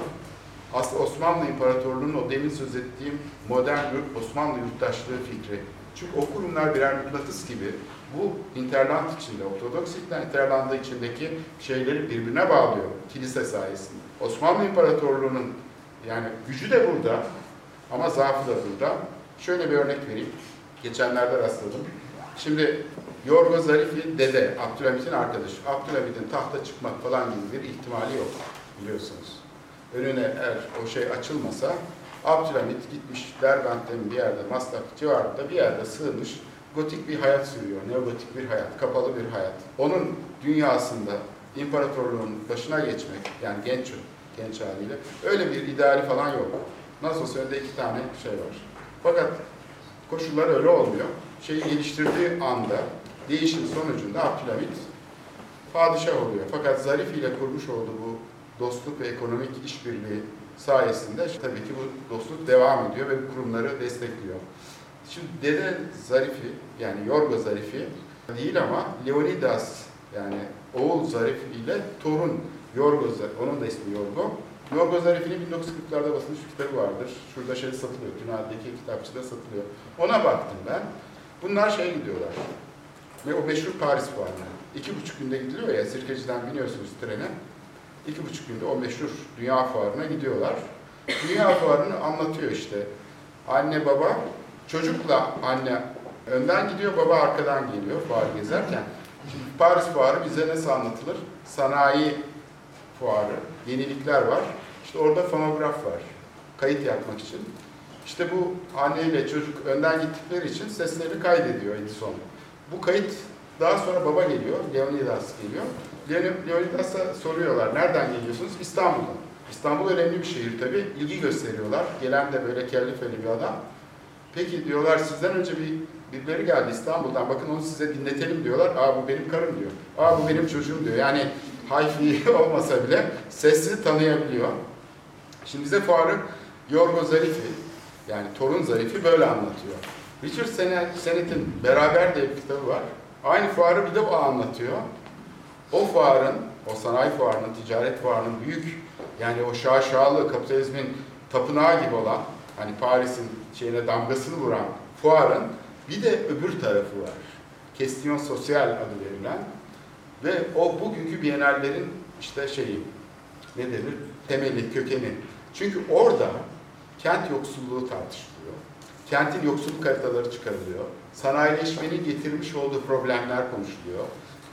Aslında Osmanlı İmparatorluğu'nun o demin söz ettiğim modern Osmanlı yurttaşlığı fikri. Çünkü o kurumlar birer mıknatıs gibi bu interland içinde, Ortodoks interlandı içindeki şeyleri birbirine bağlıyor kilise sayesinde. Osmanlı İmparatorluğu'nun yani gücü de burada ama zaafı da burada. Şöyle bir örnek vereyim. Geçenlerde rastladım. Şimdi Yorgo Zarifi dede, Abdülhamit'in arkadaşı. Abdülhamit'in tahta çıkmak falan gibi bir ihtimali yok biliyorsunuz. Önüne eğer o şey açılmasa Abdülhamit gitmiş Derbent'ten bir yerde, Maslak civarında bir yerde sığınmış, gotik bir hayat sürüyor. Neogotik bir hayat, kapalı bir hayat. Onun dünyasında imparatorluğun başına geçmek, yani genç genç haliyle, öyle bir ideali falan yok. Nasıl olsa önünde iki tane şey var. Fakat koşullar öyle olmuyor. Şeyi geliştirdiği anda, değişim sonucunda Abdülhamit padişah oluyor. Fakat Zarif ile kurmuş olduğu bu dostluk ve ekonomik işbirliği sayesinde tabii ki bu dostluk devam ediyor ve kurumları destekliyor. Şimdi Dede Zarifi yani Yorgo Zarifi değil ama Leonidas yani oğul Zarif ile torun Yorgo onun da ismi Yorgo. Yorgo Zarifi'nin 1940'larda basılmış bir kitabı vardır. Şurada şey satılıyor, Tünel'deki kitapçıda satılıyor. Ona baktım ben. Bunlar şey gidiyorlar. Ve o meşhur Paris fuarına. İki buçuk günde gidiliyor ya, Sirkeci'den biniyorsunuz trene. İki buçuk günde o meşhur dünya fuarına gidiyorlar. Dünya fuarını anlatıyor işte. Anne baba, çocukla anne önden gidiyor, baba arkadan geliyor fuar gezerken. Paris fuarı bize nasıl anlatılır? Sanayi fuarı, yenilikler var. İşte orada fonograf var, kayıt yapmak için. İşte bu anneyle çocuk önden gittikleri için sesleri kaydediyor Edison. Bu kayıt daha sonra baba geliyor, Leonidas geliyor. Leonidas'a soruyorlar, nereden geliyorsunuz? İstanbul'dan. İstanbul önemli bir şehir tabii, ilgi gösteriyorlar. Gelen de böyle kellefeli bir adam. Peki diyorlar sizden önce bir birileri geldi İstanbul'dan, bakın onu size dinletelim diyorlar. Aa bu benim karım diyor. Aa bu benim çocuğum diyor. Yani hayfi olmasa bile sesi tanıyabiliyor. Şimdi bize fuarı Yorgo Zarifi, yani torun Zarifi böyle anlatıyor. Richard Sennett'in Beraber diye bir kitabı var. Aynı fuarı bir de o anlatıyor. O fuarın, o sanayi fuarının, ticaret fuarının büyük, yani o şaşalı kapitalizmin tapınağı gibi olan, hani Paris'in şeyine damgasını vuran fuarın bir de öbür tarafı var. Kestion Sosyal adı verilen ve o bugünkü bienallerin işte şeyi, ne denir? Temeli, kökeni. Çünkü orada kent yoksulluğu tartışılıyor. Kentin yoksulluk haritaları çıkarılıyor. Sanayileşmenin getirmiş olduğu problemler konuşuluyor.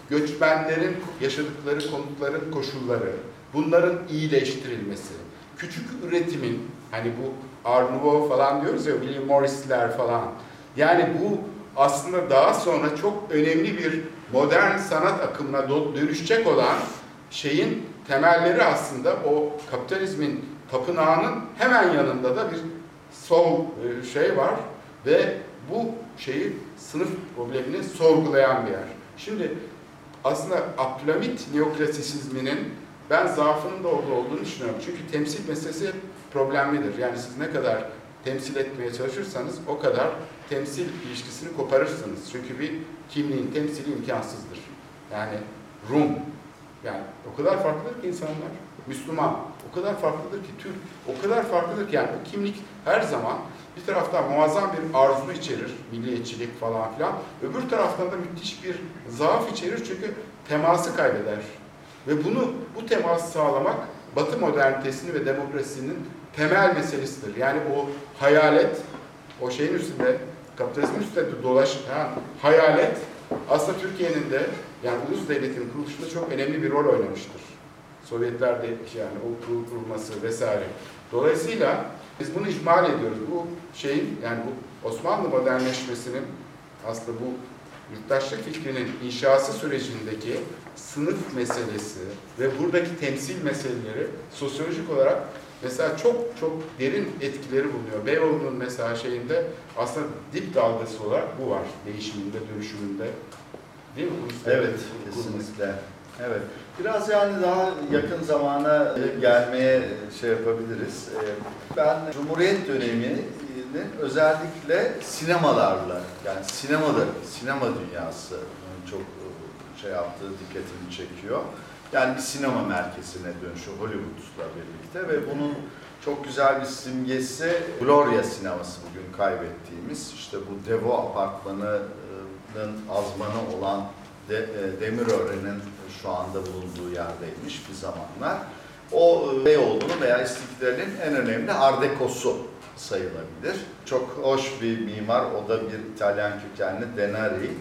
Göçmenlerin yaşadıkları konutların koşulları, bunların iyileştirilmesi, küçük üretimin, hani bu Art falan diyoruz ya, William Morris'ler falan. Yani bu aslında daha sonra çok önemli bir modern sanat akımına dönüşecek olan şeyin temelleri aslında o kapitalizmin tapınağının hemen yanında da bir sol e, şey var ve bu şeyi sınıf problemini sorgulayan bir yer. Şimdi aslında Abdülhamit neoklasisizminin ben zaafının da orada olduğunu düşünüyorum. Çünkü temsil meselesi problemlidir. Yani siz ne kadar temsil etmeye çalışırsanız o kadar temsil ilişkisini koparırsınız. Çünkü bir kimliğin temsili imkansızdır. Yani Rum, yani o kadar farklıdır ki insanlar. Müslüman, o kadar farklıdır ki Türk, o kadar farklıdır ki yani bu kimlik her zaman bir taraftan muazzam bir arzu içerir, milliyetçilik falan filan. Öbür taraftan da müthiş bir zaaf içerir çünkü teması kaybeder. Ve bunu, bu teması sağlamak Batı modernitesini ve demokrasinin temel meselesidir. Yani o hayalet, o şeyin üstünde, kapitalizmin üstünde dolaşan hayalet aslında Türkiye'nin de yani ulus devletin kuruluşunda çok önemli bir rol oynamıştır. Sovyetler de yani o kurulması vesaire. Dolayısıyla biz bunu ihmal ediyoruz. Bu şeyin yani bu Osmanlı modernleşmesinin aslında bu yurttaşlık fikrinin inşası sürecindeki sınıf meselesi ve buradaki temsil meseleleri sosyolojik olarak mesela çok çok derin etkileri bulunuyor. Beyoğlu'nun mesela şeyinde aslında dip dalgası olarak bu var değişiminde, dönüşümünde. Değil mi? Evet, kesinlikle. Evet. Biraz yani daha yakın zamana gelmeye şey yapabiliriz. Ee, Ben Cumhuriyet döneminin özellikle sinemalarla, yani sinemada, sinema dünyası çok şey yaptığı dikkatimi çekiyor. Yani bir sinema merkezine dönüşü Hollywood'la birlikte ve bunun çok güzel bir simgesi Gloria sineması bugün kaybettiğimiz. işte bu Devo apartmanının azmanı olan de, e, Demirören'in şu anda bulunduğu yerdeymiş bir zamanlar. O e, Beyoğlu'nun veya İstiklal'in en önemli ardekosu sayılabilir. Çok hoş bir mimar, o da bir İtalyan kökenli Denari,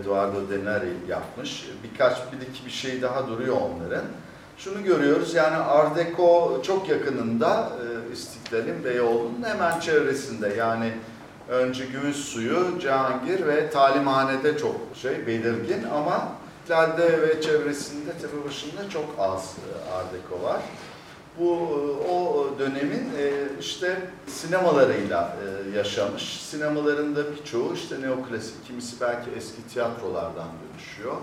Eduardo Denari yapmış. Birkaç bir iki bir şey daha duruyor onların. Şunu görüyoruz yani Art Deco çok yakınında e, İstiklal'in Beyoğlu'nun hemen çevresinde yani önce Gümüş Suyu, Cihangir ve Talimhane'de çok şey belirgin ama İstiklal'de ve çevresinde tepe başında çok az e, Art Deco var. Bu e, o dönemin e, işte sinemalarıyla e, yaşamış. Sinemalarında birçoğu işte neoklasik, kimisi belki eski tiyatrolardan dönüşüyor.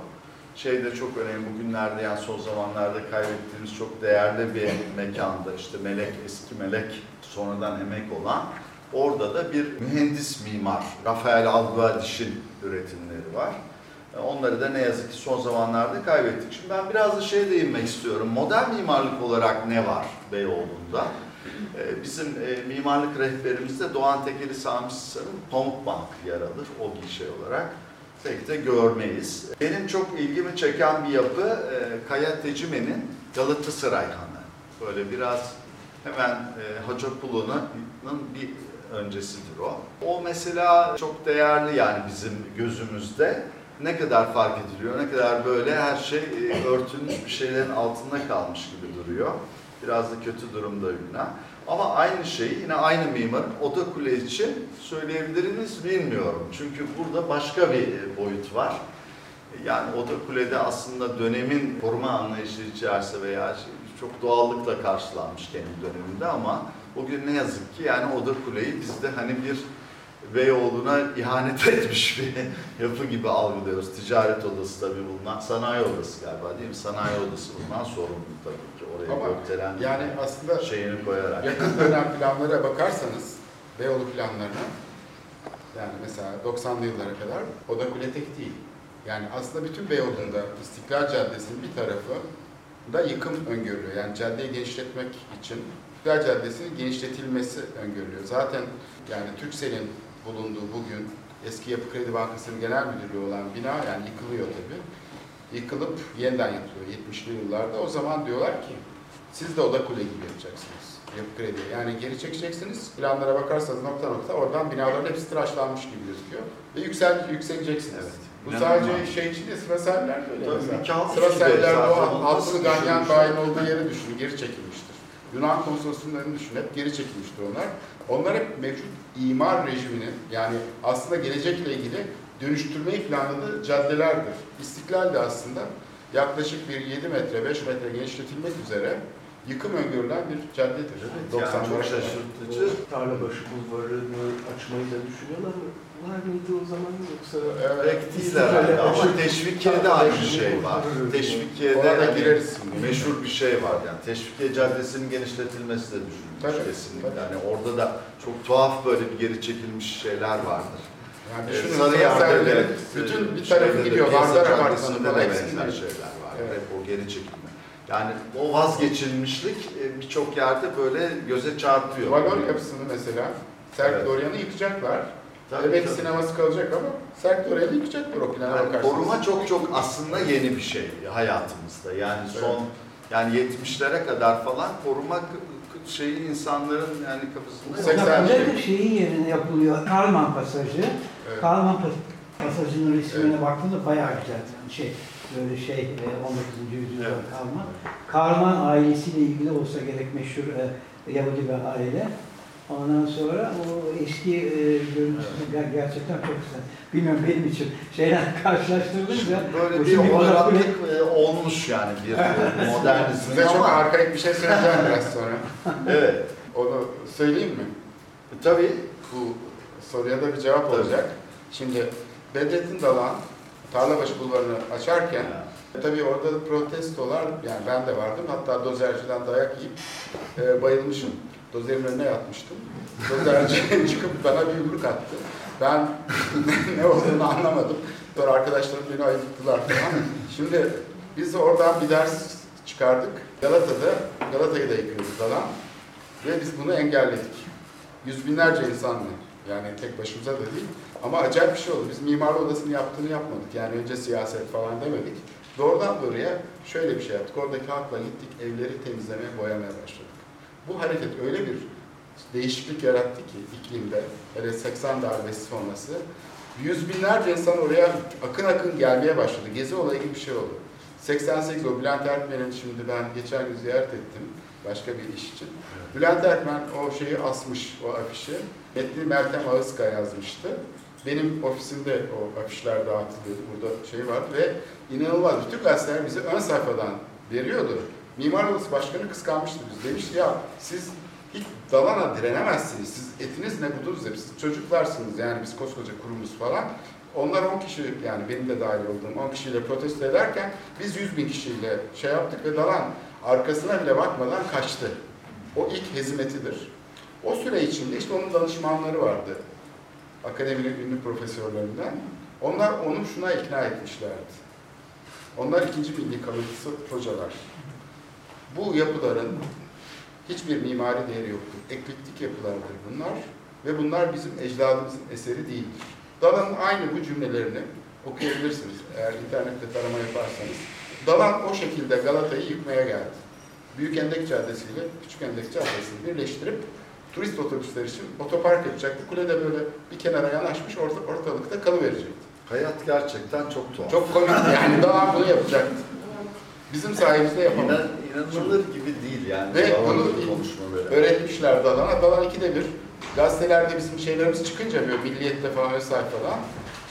Şey de çok önemli bugünlerde yani son zamanlarda kaybettiğimiz çok değerli bir mekanda işte Melek, eski Melek sonradan emek olan orada da bir mühendis mimar Rafael Alguadiş'in üretimleri var. Onları da ne yazık ki son zamanlarda kaybettik. Şimdi ben biraz da şeye değinmek istiyorum. Modern mimarlık olarak ne var Beyoğlu'nda? Ee, bizim e, mimarlık rehberimizde Doğan Tekeli Sami Sisar'ın Pamukbank yer alır o gişe olarak. Pek de görmeyiz. Benim çok ilgimi çeken bir yapı e, Kaya Tecime'nin Galatasaray Hanı. Böyle biraz hemen e, Hacapulu'nun bir öncesidir o. O mesela çok değerli yani bizim gözümüzde ne kadar fark ediliyor, ne kadar böyle her şey e, örtülmüş bir şeylerin altında kalmış gibi duruyor. Biraz da kötü durumda ünlü. Ama aynı şeyi yine aynı mimarın Oda Kule için söyleyebiliriz bilmiyorum. Çünkü burada başka bir e, boyut var. Yani Oda Kule'de aslında dönemin koruma anlayışı içerisinde veya şey, çok doğallıkla karşılanmış kendi döneminde ama bugün ne yazık ki yani Oda Kule'yi bizde hani bir Beyoğlu'na ihanet etmiş bir yapı gibi algılıyoruz. Ticaret odası tabii bulunan, sanayi odası galiba değil mi? Sanayi odası bulunan sorumlu tabii ki oraya Ama gökdelen yani aslında şeyini koyarak. yakın dönem planlara bakarsanız, Beyoğlu planlarına, yani mesela 90'lı yıllara kadar o da kule tek değil. Yani aslında bütün Beyoğlu'nda İstiklal Caddesi'nin bir tarafı da yıkım öngörülüyor. Yani caddeyi genişletmek için İstiklal Caddesi'nin genişletilmesi öngörülüyor. Zaten yani Türksel'in bulunduğu bugün eski Yapı Kredi Bankası'nın genel müdürlüğü olan bina yani yıkılıyor tabii. Yıkılıp yeniden yapılıyor 70'li yıllarda. O zaman diyorlar ki siz de oda kule gibi yapacaksınız. Yapı kredi. Yani geri çekeceksiniz. Planlara bakarsanız nokta nokta oradan binaların hepsi tıraşlanmış gibi gözüküyor. Ve yüksel, yükseleceksiniz. Evet. Bu İnanılmaz. sadece şey için değil, sıra seller de öyle. Sıra. Doğan, Onu Altını Ganyan? Bayi'nin olduğu yeri düşünün, geri çekilmiştir. Yunan konsolosluklarını düşün, hep geri çekilmiştir onlar. Onlar hep mevcut imar rejiminin, yani aslında gelecekle ilgili dönüştürmeyi planladığı caddelerdir. İstiklal de aslında yaklaşık bir 7 metre, 5 metre genişletilmek üzere yıkım öngörülen bir caddedir. Evet, yani 90'lara çok şaşırtıcı. Tarlabaşı bulvarını açmayı da düşünüyorlar mı? Var mıydı o zaman yoksa? Evet, Pek değil herhalde ama Teşvikiye'de aynı şey var. Teşvikiye'de da hani gireriz meşhur bir şey var yani. Teşvikiye Caddesi'nin genişletilmesi de düşünülmüş Tabii, kesinlikle. tabii. Yani orada da çok tuhaf böyle bir geri çekilmiş şeyler vardır. Yani Ee, düşünün, Sarıyer'de de bütün bir tarafı gidiyor. Piyasa Manzara Caddesi'nde Apartmanı de falan benzer şeyler var. Evet. Hep o geri çekilme. Yani o vazgeçilmişlik e, birçok yerde böyle göze çarpıyor. Vagon yapısını mesela Serk Evet. Doryan'ı yıkacaklar. Tabii, evet tabii. sineması kalacak ama Serk Doryan'ı yıkacaklar o plana Yani bakarsanız. koruma çok çok aslında yeni bir şey hayatımızda. Yani son Evet. yani 70'lere kadar falan koruma şeyi insanların yani kafasında yok. 80 Odakulede de şeyin yerine yapılıyor. Karman Pasajı. Evet. Karman Pas- Pasajı'nın resmine baktığında bayağı güzel. Yani şey, böyle şey e, 19. yüzyılda Evet. kalma. Karman ailesiyle ilgili olsa gerek meşhur e, Yahudi bir aile. Ondan sonra o eski e, görüntüsü ger- gerçekten çok güzel. Bilmiyorum benim için şeyler karşılaştırınca Böyle bu bir şimdi olaraklık e, olmuş yani bir e, modernizm Size çok ama arkaik bir şey söyleyeceğim biraz sonra. evet. Onu söyleyeyim mi? Tabii Bu soruya da bir cevap olacak. Şimdi Bedrettin Dalan Tarlabaşı Bulvarı'nı açarken tabii orada protestolar, yani ben de vardım. Hatta dozerciden dayak yiyip e, bayılmışım. Dozerin önüne yatmıştım. Dozerci çıkıp bana bir yumruk attı. Ben ne olduğunu anlamadım. Sonra arkadaşlarım beni ayırttılar falan. Şimdi biz oradan bir ders çıkardık. Galata'da, Galata'yı da yıkıyoruz falan. Ve biz bunu engelledik. Yüz binlerce insanla. Yani tek başımıza da değil. Ama acayip bir şey oldu. Biz mimarlı odasını yaptığını yapmadık. Yani önce siyaset falan demedik. Doğrudan doğruya şöyle bir şey yaptık. Oradaki halkla gittik, evleri temizlemeye, boyamaya başladık. Bu hareket öyle bir değişiklik yarattı ki iklimde, hele 80 darbesi sonrası. Yüz binlerce insan oraya akın akın gelmeye başladı. Gezi olayı gibi bir şey oldu. 88 o Bülent Erkmen'in şimdi ben geçen gün ziyaret ettim başka bir iş için. Bülent Erkmen o şeyi asmış, o afişi. Metni Meltem Ağızka yazmıştı. Benim ofisimde o afişler dağıtılıyordu. Burada şey vardı ve inanılmaz. Bütün gazeteler bizi ön sayfadan veriyordu. Mimar Odası Başkanı kıskanmıştı biz. Demişti ya siz hiç dalana direnemezsiniz. Siz etiniz ne budunuz hep. Siz çocuklarsınız yani biz koskoca kurumuz falan. Onlar 10 kişi yani benim de dahil olduğum 10 kişiyle protesto ederken biz 100 bin kişiyle şey yaptık ve dalan arkasına bile bakmadan kaçtı. O ilk hezimetidir. O süre içinde işte onun danışmanları vardı. Akademinin ünlü profesörlerinden. Onlar onu şuna ikna etmişlerdi. Onlar ikinci milli kalıntısı hocalar. Bu yapıların hiçbir mimari değeri yoktur. Eklektik yapılardır bunlar ve bunlar bizim ecdadımızın eseri değildir. Dalan'ın aynı bu cümlelerini okuyabilirsiniz eğer internette tarama yaparsanız. Dalan o şekilde Galata'yı yıkmaya geldi. Büyük Endek Caddesi ile Küçük Endek Caddesi'ni birleştirip turist otobüsler için otopark yapacaktı. Kule de böyle bir kenara yanaşmış orta, ortalıkta kalıverecekti. Hayat gerçekten çok tuhaf. Çok komik yani Dalan bunu yapacaktı. Bizim sayemizde yapamadı. İnan, inanılır gibi değil yani. Ve bunu konuşmaları. öğretmişler Dalan'a. Dalan ikide bir gazetelerde bizim şeylerimiz çıkınca böyle milliyette falan vesaire falan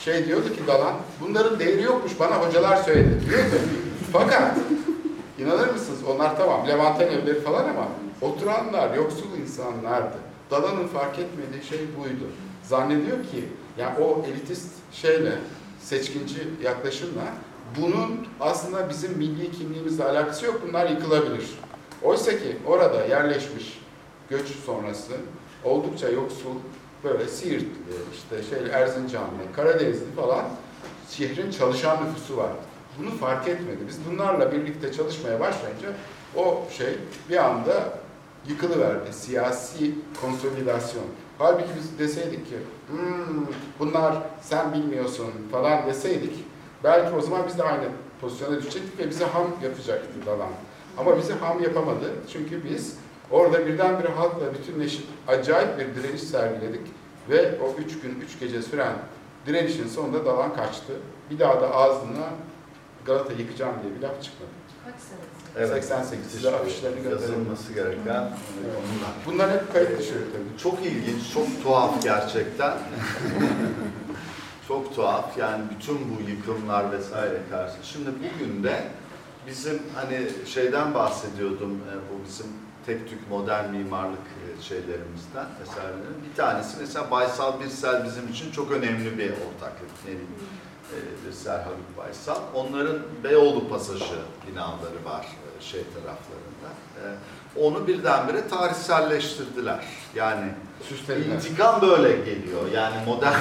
şey diyordu ki Dalan bunların değeri yokmuş bana hocalar söyledi diyordu. Fakat inanır mısınız onlar tamam Levanten evleri falan ama oturanlar yoksul insanlardı. Dalan'ın fark etmediği şey buydu. Zannediyor ki yani o elitist şeyle seçkinci yaklaşımla bunun aslında bizim milli kimliğimizle alakası yok. Bunlar yıkılabilir. Oysa ki orada yerleşmiş göç sonrası oldukça yoksul böyle Siirtli, işte şey Erzincanlı, Karadenizli falan şehrin çalışan nüfusu var. Bunu fark etmedi. Biz bunlarla birlikte çalışmaya başlayınca o şey bir anda yıkılıverdi. Siyasi konsolidasyon. Halbuki biz deseydik ki "Hmm, bunlar sen bilmiyorsun falan deseydik belki o zaman biz de aynı pozisyona düşecektik ve bizi ham yapacaktı dalan. Ama bizi ham yapamadı. Çünkü biz orada birdenbire halkla bütünleşip acayip bir direniş sergiledik. Ve o üç gün, üç gece süren direnişin sonunda dalan kaçtı. Bir daha da ağzına Galata yıkacağım diye bir laf çıkmadı. Kaç senesi? Evet. 88 size afişlerini. Yazılması gereken Evet. konular. Bunlar hep kayıt dışı tabii. Çok ilginç, çok tuhaf gerçekten. çok tuhaf yani bütün bu yıkımlar vesaire karşı. Şimdi bugün de bizim hani şeyden bahsediyordum e, bu bizim tek tük modern mimarlık e, şeylerimizden eserlerin. Bir tanesi mesela Baysal Birsel bizim için çok önemli bir ortaklık. Ne bileyim, e, Birsel Haluk Baysal. Onların Beyoğlu Pasajı binaları var e, şey taraflarında. Onu birdenbire tarihselleştirdiler. Yani Süslediler. İntikam böyle geliyor. Yani modern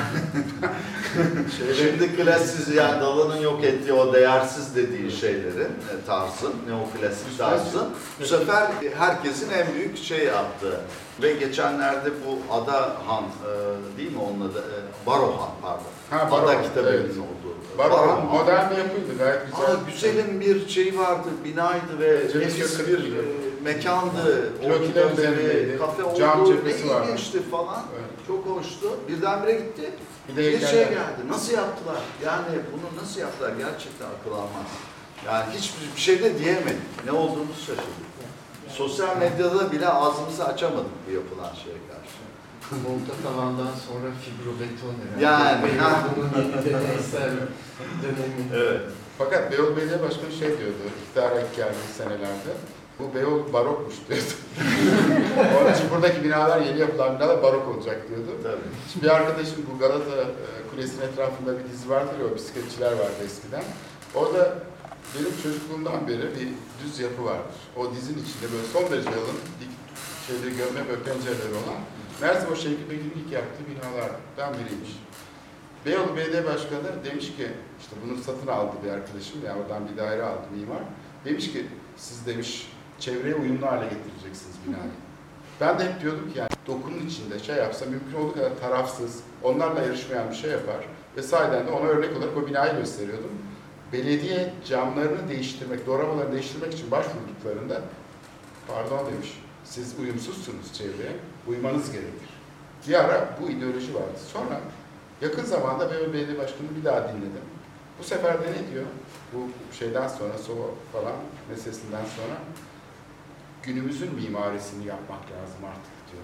şimdi klasik yani Dalan'ın yok ettiği o değersiz dediği şeylerin e, tarzın, neoklasik tarzın bu sefer herkesin en büyük şey yaptığı ve geçenlerde bu Ada Han e, değil mi onun adı? E, Barohan pardon. Ha, Ada Barohan, kitabının evet. olduğu. Barohan modern bir yapıydı gayet güzel. Aa, güzelin bir şeyi vardı, binaydı ve yakın bir e, mekandı. Bir üzerindeydi. kafe oldu. Cam ne cephesi vardı. ilginçti falan. Evet. Çok hoştu. Birdenbire gitti. Bir Bir, de heykeller. şey geldi. Nasıl yaptılar? Yani bunu nasıl yaptılar? Gerçekten akıl almaz. Yani hiçbir bir şey de diyemedik. Ne olduğunu şaşırdık. Sosyal medyada bile ağzımızı açamadık bu yapılan şeye karşı. Monta tavandan sonra fibrobeton herhalde. Yani, ha. Bunun deneysel dönemi. Evet. Fakat Beyoğlu Belediye Başkanı şey diyordu, iktidara ilk geldiği senelerde. Bu Beyoğlu barokmuş diyordu. Onun için buradaki binalar yeni yapılan binalar barok olacak diyordu. Tabii. Şimdi bir arkadaşım bu Galata e, Kulesi'nin etrafında bir dizi vardır ya, o bisikletçiler vardı eskiden. Orada benim çocukluğumdan beri bir düz yapı vardır. O dizinin içinde böyle son derece yalın, dik şeyde görme ve pencereleri olan. Meğerse o Şevki Bey'in ilk yaptığı binalardan biriymiş. Beyoğlu Belediye Başkanı demiş ki, işte bunu satın aldı bir arkadaşım, ya oradan bir daire aldı mimar. Demiş ki, siz demiş çevreye uyumlu hale getireceksiniz binayı. Ben de hep diyordum ki yani dokunun içinde şey yapsa mümkün olduğu kadar tarafsız, onlarla yarışmayan bir şey yapar. Ve sahiden de ona örnek olarak o binayı gösteriyordum. Belediye camlarını değiştirmek, doğramalarını değiştirmek için başvurduklarında pardon demiş, siz uyumsuzsunuz çevreye, uymanız gerekir. Bir ara bu ideoloji vardı. Sonra yakın zamanda Beyoğlu Belediye Başkanı'nı bir daha dinledim. Bu sefer de ne diyor? Bu şeyden sonra, Sova falan meselesinden sonra günümüzün mimarisini yapmak lazım artık diyor.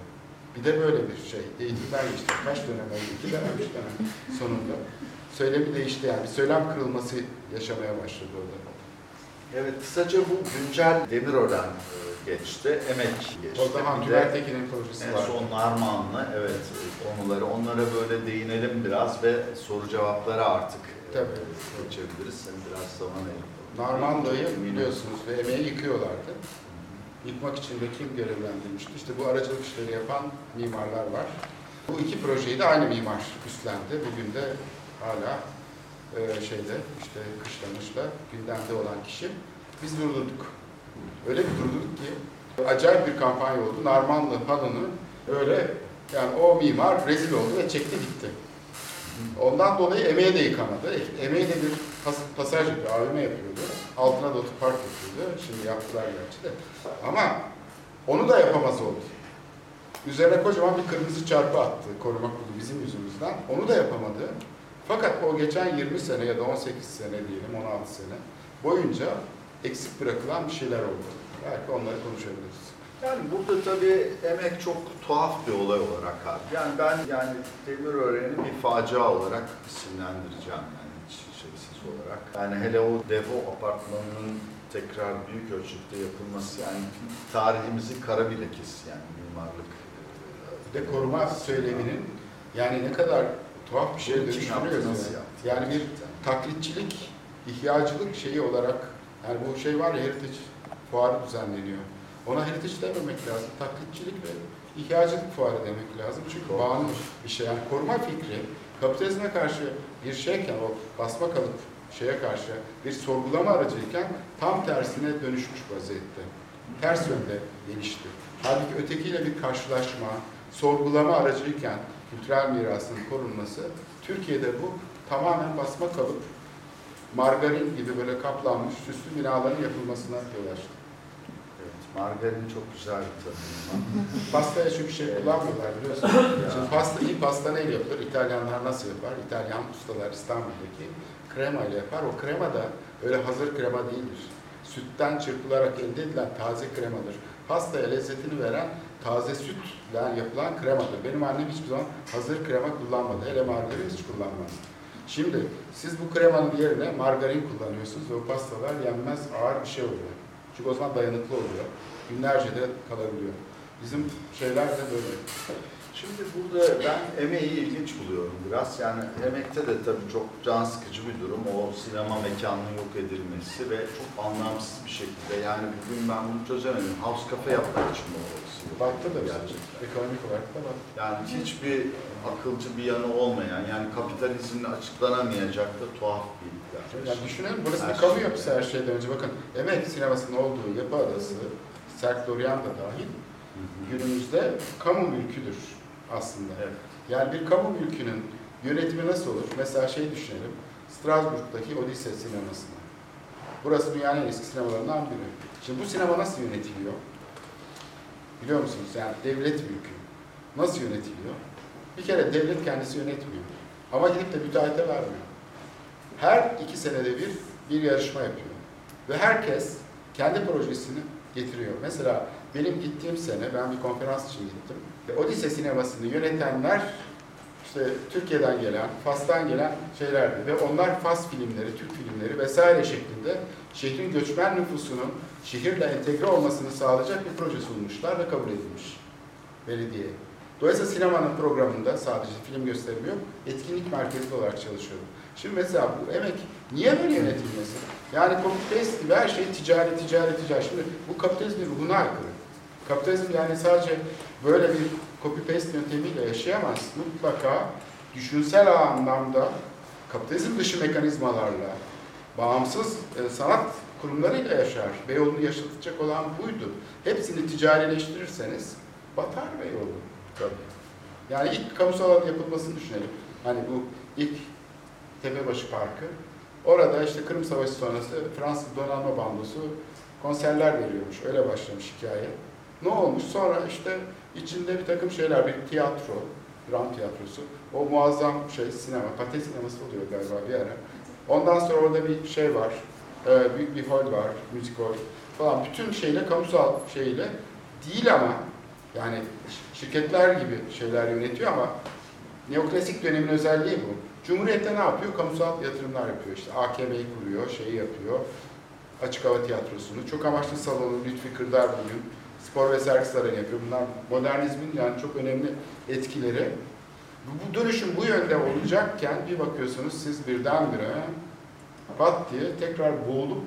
Bir de böyle bir şey. Eğitimden geçti. Kaç dönem oldu? İki dönem, üç dönem sonunda. Söylemi değişti yani. Bir söylem kırılması yaşamaya başladı orada. Evet, kısaca bu güncel Demirören e, geçti, emek geçti. O zaman Bir de Tümer Tekin'in projesi En var. son Narmanlı, evet konuları, onlara böyle değinelim biraz ve soru cevaplara artık e, Tabii. geçebiliriz. Sen biraz zaman ayır. Narmando'yu biliyorsunuz ve emeği yıkıyorlardı. Yıkmak için de kim görevlendirmişti? İşte bu aracılık işleri yapan mimarlar var. Bu iki projeyi de aynı mimar üstlendi. Bugün de hala e, şeyde işte kışlamışla gündemde olan kişi. Biz durdurduk. Öyle bir durdurduk ki acayip bir kampanya oldu. Narmanlı halını böyle yani o mimar rezil oldu ve çekti gitti. Ondan dolayı emeğe de yıkamadı. Emeğe de bir pas, pasaj yapıyor, AVM yapıyordu. Altına da otopark yapıyordu. Şimdi yaptılar gerçi de. Ama onu da yapamaz oldu. Üzerine kocaman bir kırmızı çarpı attı koruma kurulu bizim yüzümüzden. Onu da yapamadı. Fakat o geçen 20 sene ya da 18 sene diyelim, 16 sene boyunca eksik bırakılan bir şeyler oldu. Belki onları konuşabiliriz. Yani burada tabii emek çok tuhaf bir olay olarak abi. Yani ben yani Demirören'i bir facia olarak isimlendireceğim yani şeysiz olarak. Yani hele o devo apartmanının tekrar büyük ölçekte yapılması yani tarihimizin kara bir lekesi yani mimarlık. Bir de koruma söyleminin yani ne kadar tuhaf bir şey dönüştürüyor. nasıl yani. yaptı? Yani bir taklitçilik, ihyacılık şeyi olarak yani bu şey var ya heritage fuarı düzenleniyor. Ona heritage dememek lazım. Taklitçilik ve ihyacılık fuarı demek lazım. Çünkü Doğru. bağımlı bir şey. Yani koruma fikri kapitalizme karşı bir şeyken o basma kalıp şeye karşı bir sorgulama aracıyken tam tersine dönüşmüş vaziyette. Ters yönde gelişti. Halbuki ötekiyle bir karşılaşma, sorgulama aracıyken kültürel mirasın korunması Türkiye'de bu tamamen basma kalıp margarin gibi böyle kaplanmış süslü binaların yapılmasına yol açtı. Evet, margarin çok güzel bir tanım. Pastaya çünkü şey kullanmıyorlar biliyorsun. Şimdi pasta, iyi pasta neyle yapılır? İtalyanlar nasıl yapar? İtalyan ustalar İstanbul'daki krema ile yapar. O krema da öyle hazır krema değildir. Sütten çırpılarak elde edilen taze kremadır. Pastaya lezzetini veren taze sütle yapılan kremadır. Benim annem hiçbir zaman hazır krema kullanmadı. Hele margarin hiç kullanmaz. Şimdi siz bu kremanın yerine margarin kullanıyorsunuz ve o pastalar yenmez ağır bir şey oluyor. Çünkü o zaman dayanıklı oluyor. Günlerce de kalabiliyor. Bizim şeyler de böyle. Şimdi burada ben emeği ilginç buluyorum biraz. Yani emekte de tabii çok can sıkıcı bir durum. O sinema mekanının yok edilmesi ve çok anlamsız bir şekilde. Yani bugün ben bunu çözemedim. House cafe yapmak için mi orası? Baktı da edildi gerçekten. Ekonomik olarak da baktı. Yani hiçbir akılcı bir yanı olmayan, yani kapitalizmle açıklanamayacak da tuhaf bir yaklaşım. Yani düşünelim burası Her bir kamu şey. yapısı her şeyden önce. Bakın Emek sinemasının olduğu yapı adası, Serk Dorian da dahil günümüzde kamu mülküdür aslında. Evet. Yani bir kamu mülkünün yönetimi nasıl olur? Mesela şey düşünelim. Strasbourg'daki Odise sinemasını. Burası dünyanın en eski sinemalarından biri. Şimdi bu sinema nasıl yönetiliyor? Biliyor musunuz? Yani devlet mülkü. Nasıl yönetiliyor? Bir kere devlet kendisi yönetmiyor. Ama gidip de müteahhite vermiyor. Her iki senede bir bir yarışma yapıyor. Ve herkes kendi projesini getiriyor. Mesela benim gittiğim sene, ben bir konferans için gittim. Odise sinemasını yönetenler işte Türkiye'den gelen, Fas'tan gelen şeylerdi ve onlar Fas filmleri, Türk filmleri vesaire şeklinde şehrin göçmen nüfusunun şehirle entegre olmasını sağlayacak bir proje sunmuşlar ve kabul edilmiş belediye. Dolayısıyla sinemanın programında sadece film gösterimi yok, etkinlik merkezli olarak çalışıyorum. Şimdi mesela bu emek niye böyle yönetilmesi? Yani paste gibi her şey ticari, ticari, ticari. Şimdi bu kapitalizmin ruhuna aykırı. Kapitalizm yani sadece böyle bir copy paste yöntemiyle yaşayamaz. Mutlaka düşünsel anlamda kapitalizm dışı mekanizmalarla, bağımsız e, sanat kurumlarıyla yaşar. Beyoğlu'nu yaşatacak olan buydu. Hepsini ticarileştirirseniz batar Beyoğlu. Tabii. Yani ilk kamusal alan yapılmasını düşünelim. Hani bu ilk Tepebaşı Parkı. Orada işte Kırım Savaşı sonrası Fransız donanma bandosu konserler veriyormuş. Öyle başlamış hikaye. Ne olmuş? Sonra işte içinde bir takım şeyler, bir tiyatro, dram tiyatrosu. O muazzam şey sinema, pate sineması oluyor galiba bir ara. Ondan sonra orada bir şey var, e, büyük bir hol var, müzik hol falan. Bütün şeyle, kamusal şeyle değil ama yani şirketler gibi şeyler yönetiyor ama neoklasik dönemin özelliği bu. Cumhuriyet'te ne yapıyor? Kamusal yatırımlar yapıyor. İşte AKM'yi kuruyor, şeyi yapıyor. Açık hava tiyatrosunu, çok amaçlı salonu Lütfi Kırdar bugün spor ve sergi sarayı yapıyor. Bunlar modernizmin yani çok önemli etkileri. Bu dönüşüm bu yönde olacakken bir bakıyorsunuz siz birdenbire pat diye tekrar boğulup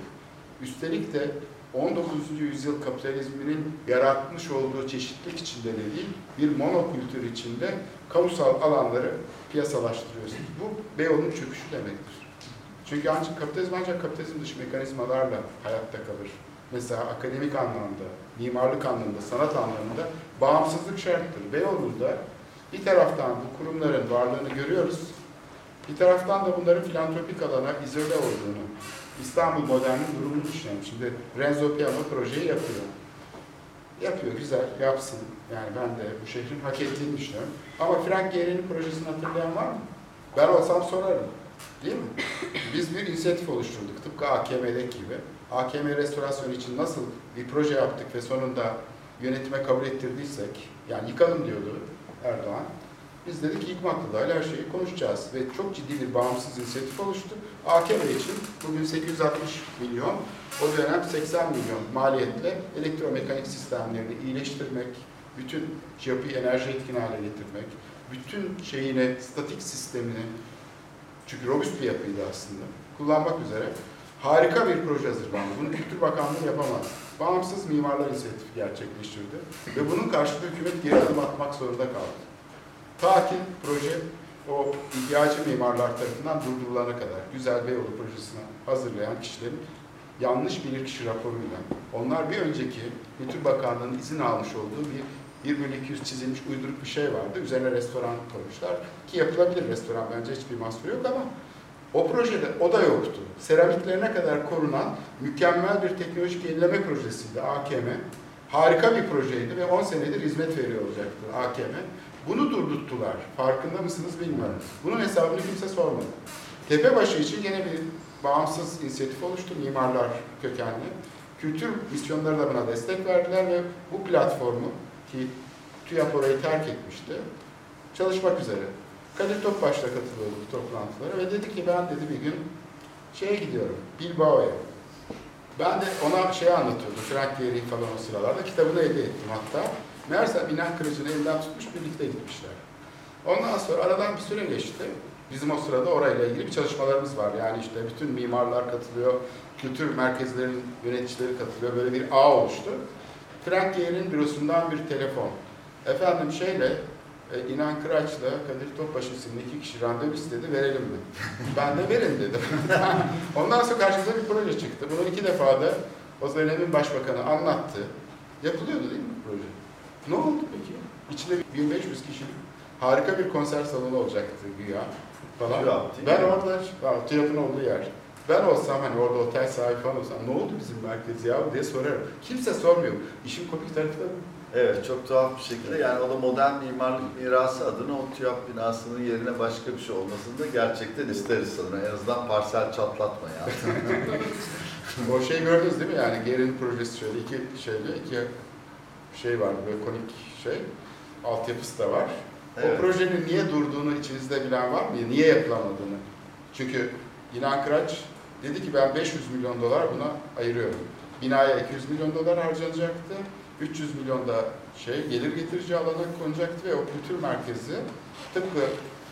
üstelik de 19. yüzyıl kapitalizminin yaratmış olduğu çeşitlilik içinde de değil, bir monokültür içinde kamusal alanları piyasalaştırıyorsunuz. Bu Beyoğlu'nun çöküşü demektir. Çünkü ancak kapitalizm ancak kapitalizm dışı mekanizmalarla hayatta kalır. Mesela akademik anlamda, mimarlık anlamında, sanat anlamında bağımsızlık şarttır. Beyoğlu'nda bir taraftan bu kurumların varlığını görüyoruz, bir taraftan da bunların filantropik alana izole olduğunu, İstanbul Modern'in durumunu düşünelim. Şimdi Renzo Piano projeyi yapıyor. Yapıyor, güzel, yapsın. Yani ben de bu şehrin hak ettiğini düşünüyorum. Ama Frank Gehry'nin projesini hatırlayan var mı? Ben olsam sorarım. Değil mi? Biz bir inisiyatif oluşturduk. Tıpkı AKM'deki gibi. AKM restorasyonu için nasıl bir proje yaptık ve sonunda yönetime kabul ettirdiysek, yani yıkalım diyordu Erdoğan. Biz dedik ki İKMAK'la her şeyi konuşacağız ve çok ciddi bir bağımsız inisiyatif oluştu. AKM için bugün 860 milyon, o dönem 80 milyon maliyetle elektromekanik sistemlerini iyileştirmek, bütün yapıyı enerji etkin hale getirmek, bütün şeyine, statik sistemini, çünkü robust bir yapıydı aslında, kullanmak üzere harika bir proje hazırlandı. Bunu Kültür Bakanlığı yapamaz. Bağımsız mimarlar inisiyatifi gerçekleştirdi ve bunun karşılığında hükümet geri adım atmak zorunda kaldı. Ta ki proje o ihtiyacı mimarlar tarafından durdurulana kadar güzel Beyoğlu projesini hazırlayan kişilerin yanlış bilirkişi raporuyla onlar bir önceki Kültür Bakanlığı'nın izin almış olduğu bir 1 bölü 200 çizilmiş uyduruk bir şey vardı. Üzerine restoran koymuşlar. Ki yapılabilir restoran bence hiçbir mahsuru yok ama o projede o da yoktu. Seramiklerine kadar korunan mükemmel bir teknolojik yenileme projesiydi AKM. Harika bir projeydi ve 10 senedir hizmet veriyor olacaktı AKM. Bunu durdurttular. Farkında mısınız bilmiyorum. Bunun hesabını kimse sormadı. Tepebaşı için yine bir bağımsız inisiyatif oluştu. Mimarlar kökenli. Kültür misyonları da buna destek verdiler ve bu platformu ki TÜYAP orayı terk etmişti. Çalışmak üzere. Kadir Topbaş'la katılıyordu bu toplantılara ve dedi ki ben dedi bir gün şeye gidiyorum, Bilbao'ya. Ben de ona şey anlatıyordum, Frank Gehry falan o sıralarda. Kitabını hediye ettim hatta. Meğerse Minan Kırıcı'nı elinden tutmuş birlikte gitmişler. Ondan sonra aradan bir süre geçti. Bizim o sırada orayla ilgili bir çalışmalarımız var. Yani işte bütün mimarlar katılıyor, kültür merkezlerinin yöneticileri katılıyor. Böyle bir ağ oluştu. Gehry'nin bürosundan bir telefon. Efendim şeyle, e, İnan Kıraç'la Kadir Topbaş isimli iki kişi randevu istedi, verelim mi? ben de verin dedim. Ondan sonra karşımıza bir proje çıktı. Bunu iki defa da o dönemin başbakanı anlattı. Yapılıyordu değil mi bu proje? Ne oldu peki? İçinde 1500 kişilik harika bir konser salonu olacaktı güya falan. Değil ben orada, ha, TÜYAP'ın olduğu yer. Ben olsam hani orada otel sahibi falan olsam ne oldu bizim merkez ya diye sorarım. Kimse sormuyor. İşin komik tarafı da. Evet, çok tuhaf bir şekilde yani o da modern mimarlık mirası adına o TÜYAP binasının yerine başka bir şey olmasını da gerçekten isteriz sanırım. En azından parsel çatlatma yani. O şey gördünüz değil mi yani Gerin projesi şöyle iki şeyle iki şey var böyle konik şey altyapısı da var. Evet. O projenin niye durduğunu içinizde bilen var mı? Niye yapılamadığını? Çünkü İnan Kıraç dedi ki ben 500 milyon dolar buna ayırıyorum. Binaya 200 milyon dolar harcanacaktı. 300 milyon da şey gelir getirici alana konacaktı ve o kültür merkezi tıpkı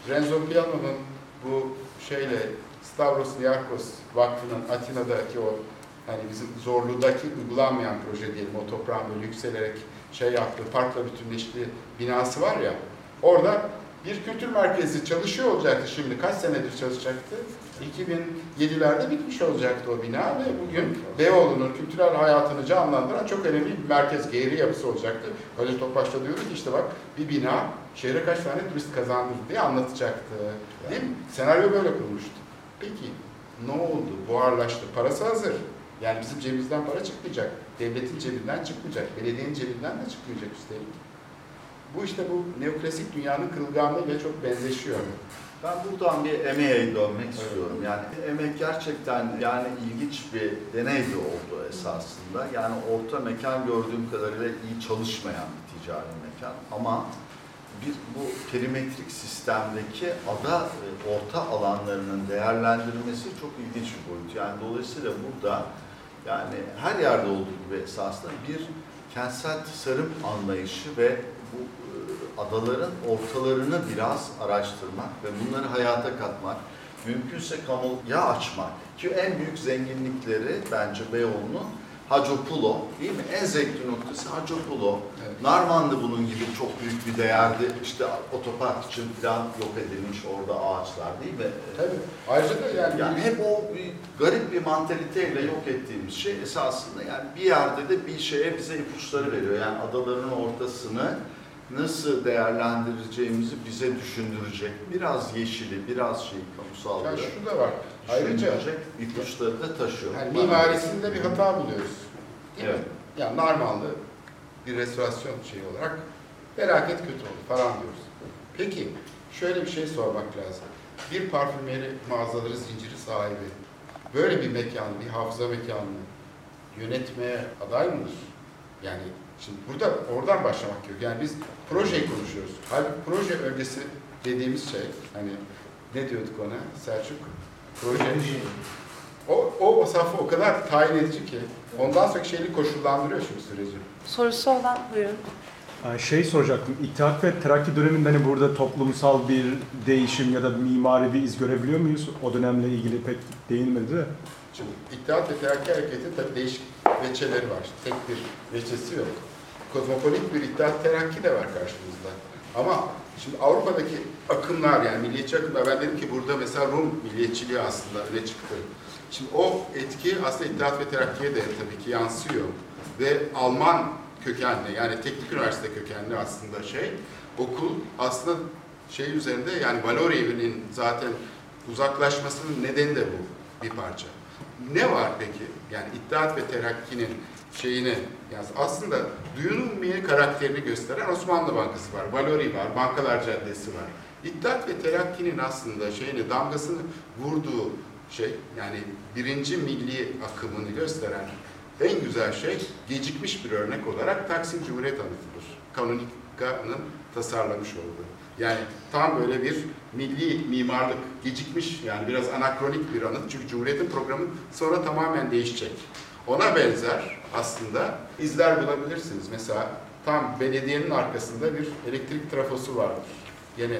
Renzo Piano'nun bu şeyle Stavros Niarkos Vakfı'nın Atina'daki o hani bizim Zorlu'daki uygulanmayan proje diyelim o toprağın böyle yükselerek şey yaptığı parkla bütünleştiği binası var ya orada bir kültür merkezi çalışıyor olacaktı şimdi. Kaç senedir çalışacaktı? 2007'lerde bitmiş olacaktı o bina ve bugün Beyoğlu'nun kültürel hayatını canlandıran çok önemli bir merkez, geri yapısı olacaktı. Öyle Topbaş da diyordu işte bak bir bina şehre kaç tane turist kazandırdı diye anlatacaktı. Değil mi? Senaryo böyle kurmuştu. Peki ne oldu? Buharlaştı. Parası hazır. Yani bizim cebimizden para çıkmayacak. Devletin cebinden çıkmayacak. Belediyenin cebinden de çıkmayacak üstelik. Bu işte bu neoklasik dünyanın kırılganlığıyla çok benzeşiyor. Ben buradan bir emeğe dönmek istiyorum. Yani emek gerçekten yani ilginç bir deney de oldu esasında. Yani orta mekan gördüğüm kadarıyla iyi çalışmayan bir ticari mekan. Ama bir bu perimetrik sistemdeki ada e, orta alanlarının değerlendirilmesi çok ilginç bir boyut. Yani dolayısıyla burada yani her yerde olduğu gibi esasında bir kentsel tasarım anlayışı ve bu adaların ortalarını biraz araştırmak ve bunları hayata katmak, mümkünse kamuya açmak ki en büyük zenginlikleri bence Beyoğlu'nun Hacopulo değil mi? En zevkli noktası Hacopulo. Evet. Narman'da bunun gibi çok büyük bir değerdi. İşte otopark için falan yok edilmiş orada ağaçlar değil mi? Tabii. Ayrıca da yani, Yani hep o bir garip bir mantaliteyle yok ettiğimiz şey esasında yani bir yerde de bir şeye bize ipuçları veriyor. Yani adaların ortasını nasıl değerlendireceğimizi bize düşündürecek. Biraz yeşili, biraz şey yani kamusalları şu da var. Ayrıca ipuçları da taşıyor. yani mimarisinde bir hata buluyoruz. Değil Evet. mi? Yani normalde bir restorasyon şeyi olarak felaket kötü oldu falan diyoruz. Peki şöyle bir şey sormak lazım. Bir parfümeri mağazaları zinciri sahibi böyle bir mekan, bir hafıza mekanını yönetmeye aday mıdır? Yani şimdi burada oradan başlamak gerekiyor. Yani biz projeyi konuşuyoruz. Halbuki proje öncesi dediğimiz şey hani ne diyorduk ona Selçuk? Proje. O, o safı o kadar tayin edici ki ondan sonraki şeyleri koşullandırıyor şimdi süreci. Sorusu olan buyurun. Şey soracaktım, İttihat ve Terakki döneminde hani burada toplumsal bir değişim ya da mimari bir iz görebiliyor muyuz? O dönemle ilgili pek değinmedi de. Şimdi İttihat ve Terakki Hareketi tabii değişik veçeleri var. Tek bir veçesi yok. Kozmopolit bir İttihat Terakki de var karşımızda. Ama şimdi Avrupa'daki akımlar yani milliyetçi akımlar ben dedim ki burada mesela Rum milliyetçiliği aslında öne çıktı. Şimdi o etki aslında İttihat ve Terakki'ye de tabii ki yansıyor. Ve Alman kökenli yani teknik üniversite kökenli aslında şey okul aslında şey üzerinde yani valori evinin zaten uzaklaşmasının nedeni de bu bir parça. Ne var peki? Yani İttihat ve Terakki'nin şeyini yani aslında duyunulmayan karakterini gösteren Osmanlı Bankası var, Valori var, Bankalar Caddesi var. İttihat ve Terakki'nin aslında şeyini damgasını vurduğu şey yani birinci milli akımını gösteren en güzel şey gecikmiş bir örnek olarak Taksim Cumhuriyet Anıtı'dır. Kanonika'nın tasarlamış olduğu. Yani tam böyle bir milli mimarlık gecikmiş yani biraz anakronik bir anıt. Çünkü Cumhuriyet'in programı sonra tamamen değişecek. Ona benzer aslında izler bulabilirsiniz. Mesela tam belediyenin arkasında bir elektrik trafosu vardır. Yine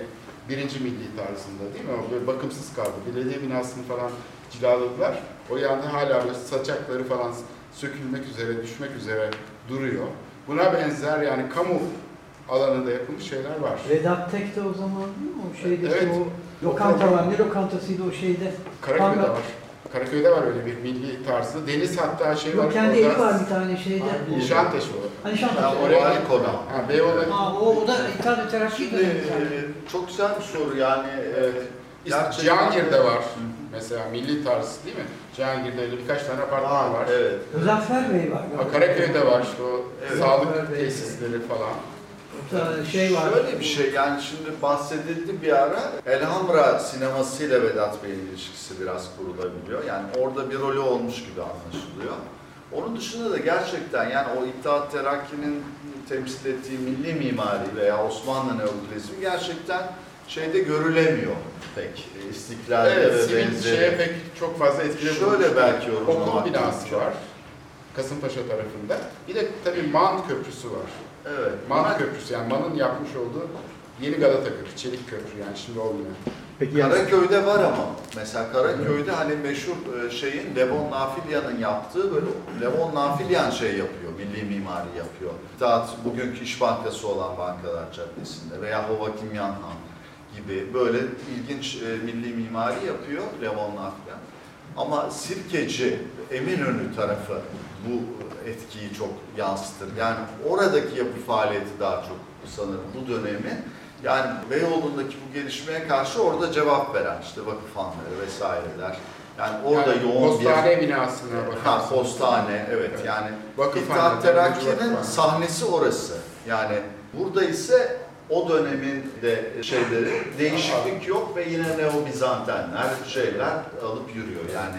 birinci milli tarzında değil mi? Ama böyle bakımsız kaldı. Belediye binasını falan cilaladılar. O yanda hala böyle saçakları falan sökülmek üzere, düşmek üzere duruyor. Buna benzer yani kamu alanında yapılmış şeyler var. Vedat Tek de o zaman değil mi? O şeyde Evet. o lokanta var. Ne lokantasıydı o şeyde? Karaköy'de var. Karaköy'de var öyle bir milli tarzı. Deniz hatta şey var. Yok kendi evi var bir tane şeyde. Nişantaşı o. Hani Ya, Şantaşı. oraya oraya konu. Ha, Beyoğlu. Ha, o, o da Şimdi dönemi e, zaten. çok güzel bir soru yani. Evet. Gerçekten- Cihangir'de var. Mesela milli tarz değil mi? Cihangir'de öyle birkaç tane apartman var. Evet. Muzaffer Bey var. Ha, Karaköy'de var işte o Evet. sağlık tesisleri falan. Orada şey var. Şöyle bir şey yani şimdi bahsedildi bir ara Elhamra sinemasıyla Vedat Bey'in ilişkisi biraz kurulabiliyor. Yani orada bir rolü olmuş gibi anlaşılıyor. Onun dışında da gerçekten yani o İttihat Terakki'nin temsil ettiği milli mimari veya Osmanlı neoklasizmi gerçekten şeyde görülemiyor pek istiklalde Evet, ve benzeri. şeye pek çok fazla etkili Şöyle belki Okul yorumlamak binası mümkün. var. Kasımpaşa tarafında. Bir de tabii Man Köprüsü var. Evet. Man Köprüsü yani Man'ın yapmış olduğu Yeni Galata Köprü, Çelik Köprü yani şimdi olmuyor. Peki yani Karaköy'de var ama mesela Karaköy'de hani meşhur e, şeyin Levon Nafilyan'ın yaptığı böyle Levon Nafilyan şey yapıyor, milli mimari yapıyor. İttihat bugünkü İş Bankası olan Bankalar Caddesi'nde veya Hova Kimyanhan gibi böyle ilginç e, milli mimari yapıyor Levon Nafilyan. Ama Sirkeci, Eminönü tarafı bu etkiyi çok yansıtır. Yani oradaki yapı faaliyeti daha çok sanırım bu dönemin yani Beyoğlu'ndaki bu gelişmeye karşı orada cevap veren işte vakıfhanları vesaireler. Yani orada Yani yoğun postane bir binasına ha, bakarsanız. postane evet, Evet. yani Vakıfhane, İttihat Terakki'nin sahnesi orası. Yani burada ise o dönemin de şeyleri değişiklik yok ve yine Neo-Bizantenler şeyler alıp yürüyor yani.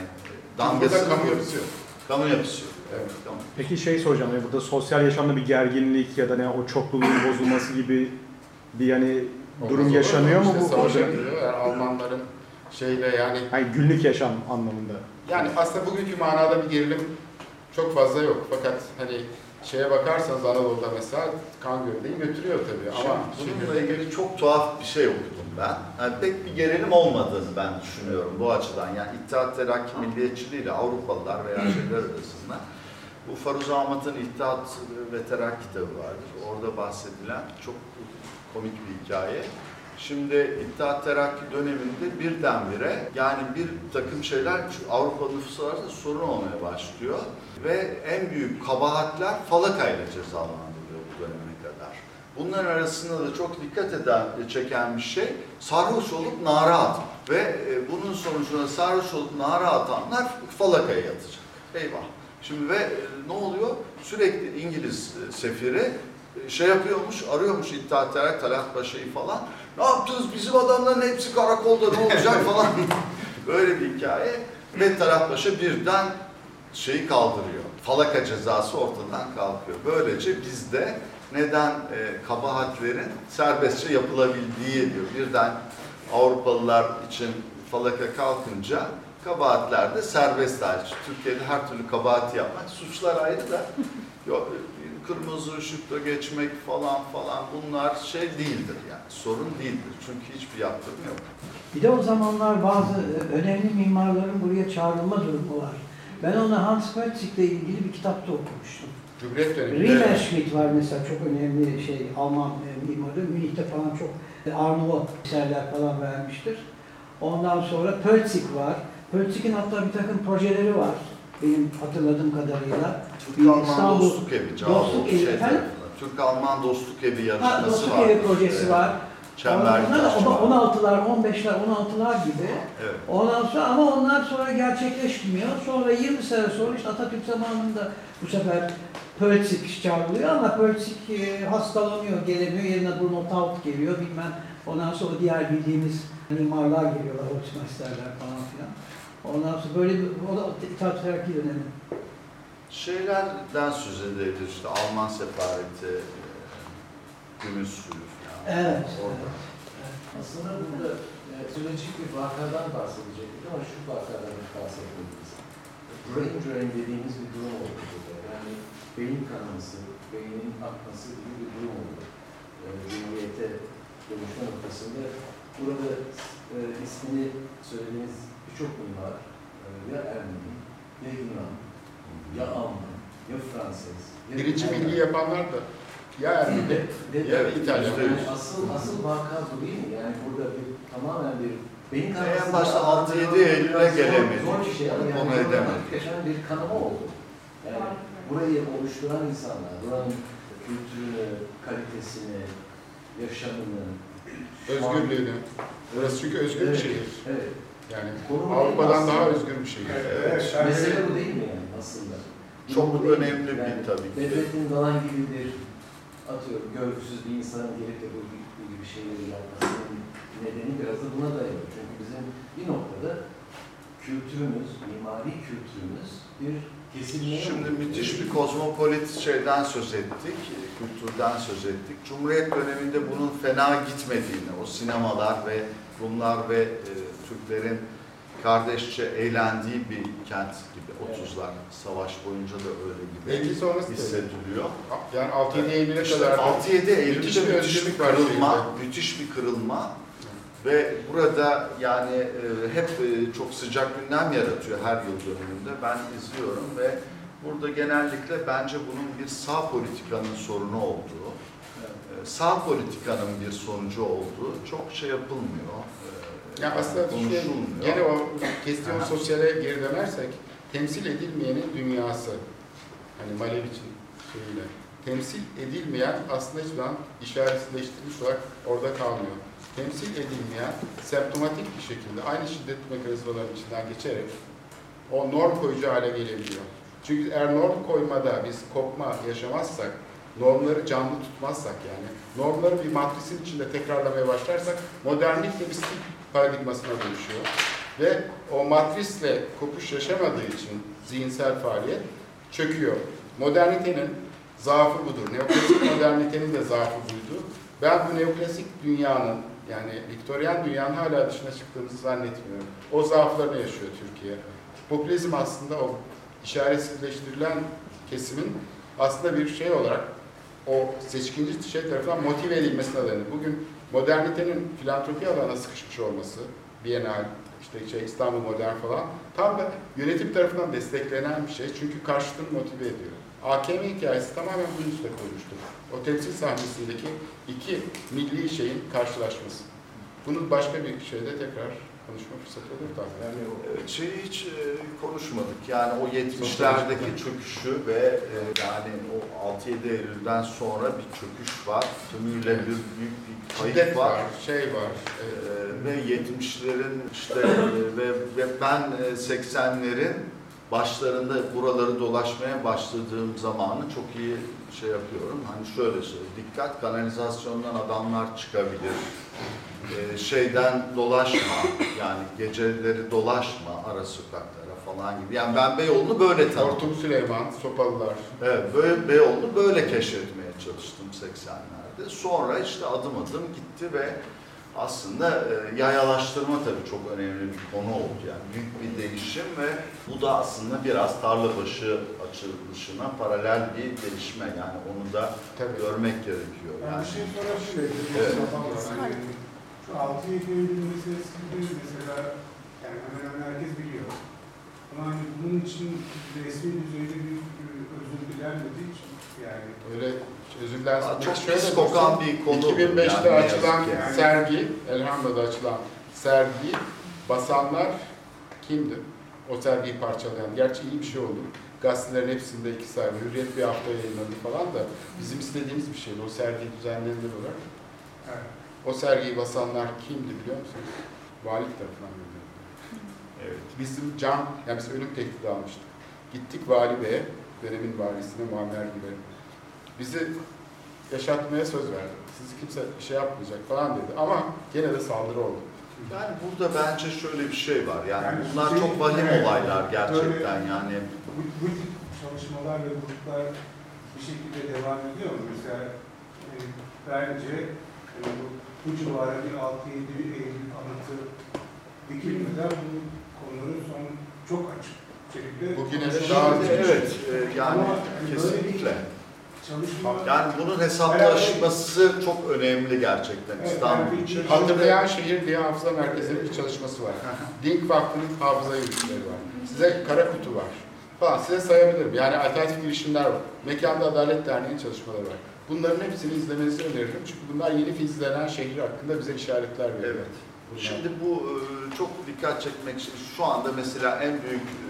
Damgası Burada kamu yapısı yok. Kamu yapısı yok. Evet. Kamu. Peki şey soracağım, yani burada sosyal yaşamda bir gerginlik ya da ne o çokluluğun bozulması gibi bir yani durum Olmaz yaşanıyor mu İşte bu? Savaşa giriyorlar Almanların şeyle yani Yani günlük yaşam anlamında. yani aslında bugünkü manada bir gerilim çok fazla yok. Fakat hani şeye bakarsanız Anadolu'da mesela kan gövdeyi götürüyor tabii ama Bununla ilgili çok tuhaf bir şey okudum ben. Yani pek bir gerilim olmadığını ben düşünüyorum bu açıdan. Yani İttihat Terakki milliyetçiliğiyle Avrupalılar veya şeyler arasında bu Faruz Ahmet'in İttihat ve Terakki kitabı vardır. Orada bahsedilen çok komik bir hikaye. Şimdi İttihat Terakki döneminde birdenbire yani bir takım şeyler Avrupa nüfusu arasında sorun olmaya başlıyor. Ve en büyük kabahatler falakayla cezalandırılıyor bu döneme kadar. Bunların arasında da çok dikkat eden, çeken bir şey sarhoş olup nara atmak. Ve e, bunun sonucunda sarhoş olup nara atanlar falakaya yatacak. Eyvah. Şimdi ve e, ne oluyor? Sürekli İngiliz e, sefiri şey yapıyormuş, arıyormuş İttihat Terakki, Talat Paşa'yı falan. Ne yaptınız? Bizim adamların hepsi karakolda ne olacak falan. Böyle bir hikaye. Ve Talat Paşa birden şeyi kaldırıyor. Falaka cezası ortadan kalkıyor. Böylece bizde neden e, kabahatlerin serbestçe yapılabildiği diyor. Birden Avrupalılar için falaka kalkınca kabahatler de serbest hali. Türkiye'de her türlü kabahati yapmak suçlar ayrı da yok, kırmızı ışıkta geçmek falan falan bunlar şey değildir yani sorun değildir. Çünkü hiçbir yaptırım yok. Bir de o zamanlar bazı e, önemli mimarların buraya çağrılma durumu var. Ben onu Hans Perzik'le ilgili bir kitapta okumuştum. Cumhuriyet döneminde Riemenschmidt var mesela çok önemli şey Alman e, mimarı. Münih'te falan çok e, Arnavut eserler falan vermiştir. Ondan sonra Pölzig var. Pölzig'in hatta bir takım projeleri var. Benim hatırladığım kadarıyla. Türk-Alman İstanbul Dostluk Evi, Cağaloğlu Dostluk Evi, efendim? Türk-Alman Dostluk Evi Ha, yarışması Dostluk var. Evi projesi var. Çember var. 16'lar, 15'ler, 16'lar gibi. Evet. Ondan sonra ama onlar sonra gerçekleşmiyor. Sonra 20 sene sonra işte Atatürk zamanında bu sefer Pölzig çağrılıyor ama Pölzig e, hastalanıyor, gelemiyor. Yerine Bruno Taut geliyor bilmem. Ondan sonra diğer bildiğimiz mimarlar geliyorlar, Holzmeisterler falan filan. Ondan sonra böyle bir, o da İttihat Terakki dönemi. Şeylerden söz edebilir işte Alman sefareti, e, gümüş suyu falan. Evet. Orada. Aslında burada e, söyleyecek bir vakadan bahsedecektik ama şu vakadan bahsetmeliyiz. Brain drain dediğimiz bir durum oldu burada. Yani beyin kanaması, beynin akması gibi bir durum oldu. E, Cumhuriyete dönüşme noktasında. Burada e, ismini söylediğiniz birçok mimar e, ya Ermeni, ya Yunan, ya Alman, ya Fransız, ya birinci bilgi yapanlar da ya Ermeni ya İtalyan. yani asıl asıl vaka bu değil mi? Yani burada bir tamamen bir beyin En başta da- 6-7 Eylül'e gelemedik. Zor bir şey ama yani Onu edemedik. hakikaten bir kanama oldu. Yani burayı oluşturan insanlar, buranın kültürünü, kalitesini, yaşamını, Özgürlüğünü. Burası çünkü özgür bir Evet, şehir. Evet. Yani Konu Avrupa'dan daha özgür bir şehir. Evet. Mesele bu değil mi yani aslında? Çok Bu önemli bir tabii ki. Bedrettin Dalan gibi bir atıyorum görgüsüz bir insanın gelip de bu, bu gibi şeyleri yapmasının nedeni biraz da buna dayanıyor. Çünkü bizim bir noktada kültürümüz, mimari kültürümüz bir kesilmeye Şimdi mi? müthiş bir kozmopolit şeyden söz ettik, kültürden söz ettik. Cumhuriyet döneminde bunun fena gitmediğini, o sinemalar ve Rumlar ve e, Türklerin kardeşçe eğlendiği bir kent gibi 30'lar savaş boyunca da öyle Belki gibi sonrası hissediliyor. Yani 6-7 Eylül'e İşte kadar 6-7 Eylül'de müthiş bir müthiş bir kırılma, müthiş bir kırılma ve burada yani e, hep e, çok sıcak gündem yaratıyor her yıl dönümünde. Ben izliyorum ve burada genellikle bence bunun bir sağ politikanın sorunu olduğu, e, sağ politikanın bir sonucu olduğu çok şey yapılmıyor. Ya aslında şey, konuşulmuyor. gene o kestiyon sosyale geri dönersek temsil edilmeyenin dünyası. Hani Malevic'in şeyiyle. Temsil edilmeyen aslında hiçbir zaman işaretsizleştirilmiş olarak orada kalmıyor. Temsil edilmeyen semptomatik bir şekilde aynı şiddet mekanizmalarının içinden geçerek o norm koyucu hale gelebiliyor. Çünkü eğer norm koymada biz kopma yaşamazsak, normları canlı tutmazsak yani, normları bir matrisin içinde tekrarlamaya başlarsak modernlik de bir stil paradigmasına dönüşüyor. Ve o matrisle kopuş yaşamadığı için zihinsel faaliyet çöküyor. Modernitenin zaafı budur. Neoklasik modernitenin de zaafı buydu. Ben bu neoklasik dünyanın yani Viktoryen dünyanın hala dışına çıktığımızı zannetmiyorum. O zaaflarını yaşıyor Türkiye. Popülizm aslında o işaretsizleştirilen kesimin aslında bir şey olarak o seçkinci şey tarafından motive edilmesine dayanır. Bugün modernitenin filantropi alanına sıkışmış olması, Bienal, işte şey İstanbul Modern falan tam da yönetim tarafından desteklenen bir şey. Çünkü karşıtını motive ediyor. AKM hikayesi tamamen bunun üstüne koymuştur. O temsil sahnesindeki iki milli şeyin karşılaşması. Bunu başka bir şeyde tekrar konuşma fırsatı olur tabii. Yani o Evet, Şeyi hiç e, konuşmadık. Yani o 70'lerdeki çöküşü ve e, yani o 6-7 Eylül'den sonra bir çöküş var. Tümüyle Evet. bir büyük bir kayıp Şiddet var. var, şey var. E, e, ve 70'lerin işte e, ve, ve ben e, 80'lerin başlarında buraları dolaşmaya başladığım zamanı çok iyi şey yapıyorum. Hani şöyle söyleyeyim. Dikkat kanalizasyondan adamlar çıkabilir. E, şeyden dolaşma yani geceleri dolaşma ara sokaklara falan gibi. Yani ben Beyoğlu'nu böyle tanıdım. Hortum Süleyman, Sopalılar. Evet, böyle Beyoğlu'nu böyle keşfetmeye çalıştım 80'lerde. Sonra işte adım adım gitti ve aslında e, yayalaştırma tabii çok önemli bir konu oldu yani büyük bir değişim ve bu da aslında biraz tarlabaşı açılışına paralel bir gelişme yani onu da Tabii. görmek gerekiyor. Ben Yani bir şey sorabilir miyim? Evet. Yani şu 6 7 Eylül meselesini mesela yani hemen hemen herkes biliyor. Ama hani bunun için resmi düzeyde bir özür dilenmediği için yani Öyle özürler Aa, çok Şöyle kokan bir konu. 2005'te yani açılan. Yani- sergi, Elhamdülillah açılan sergi, basanlar kimdi? O sergiyi parçalayan. Gerçi iyi bir şey oldu. Gazetelerin hepsinde iki sayfa, Hürriyet bir hafta yayınladı falan da bizim istediğimiz bir şeydi. O sergiyi düzenleyenler olarak. evet. O sergiyi basanlar kimdi biliyor musunuz? Valilik tarafından gönderildi. Evet. Bizim can, yani biz ölüm tehdidi almıştık. Gittik vali beye, dönemin valisine Muammer gibi. Bizi yaşatmaya söz verdi. Sizi kimse bir şey yapmayacak falan dedi. Ama gene de saldırı oldu. Yani burada bence şöyle bir şey var. Yani, Yani bunlar şey- çok vahim evet. olaylar gerçekten Böyle- yani. Bu, bu tip çalışmalar ve gruplar bir şekilde devam ediyor mu? Mesela e, bence e, bu, bu civara bir 6-7 Eylül anıtı dikilmeden bu konuların son çok açık şekilde Bugüne de daha gerekiyor. Evet, e, yani Ama hani böyle kesinlikle. Çalışma Yani bunun hesaplaşması çok önemli gerçekten Evet, İstanbul için. Hatırlayan Şehir diye hafıza merkezinin bir çalışması var. Dink Vakfı'nın hafıza yürüyüşleri var. Size kara kutu var. Falan size sayabilirim. Yani alternatif girişimler var. Mekanda Adalet Derneği'nin çalışmaları var. Bunların hepsini izlemenizi öneririm. Çünkü bunlar yeni filizlenen şehir hakkında bize işaretler veriyor. Evet. Bunlar. Şimdi bu e, çok dikkat çekmek için şu anda mesela en büyük e,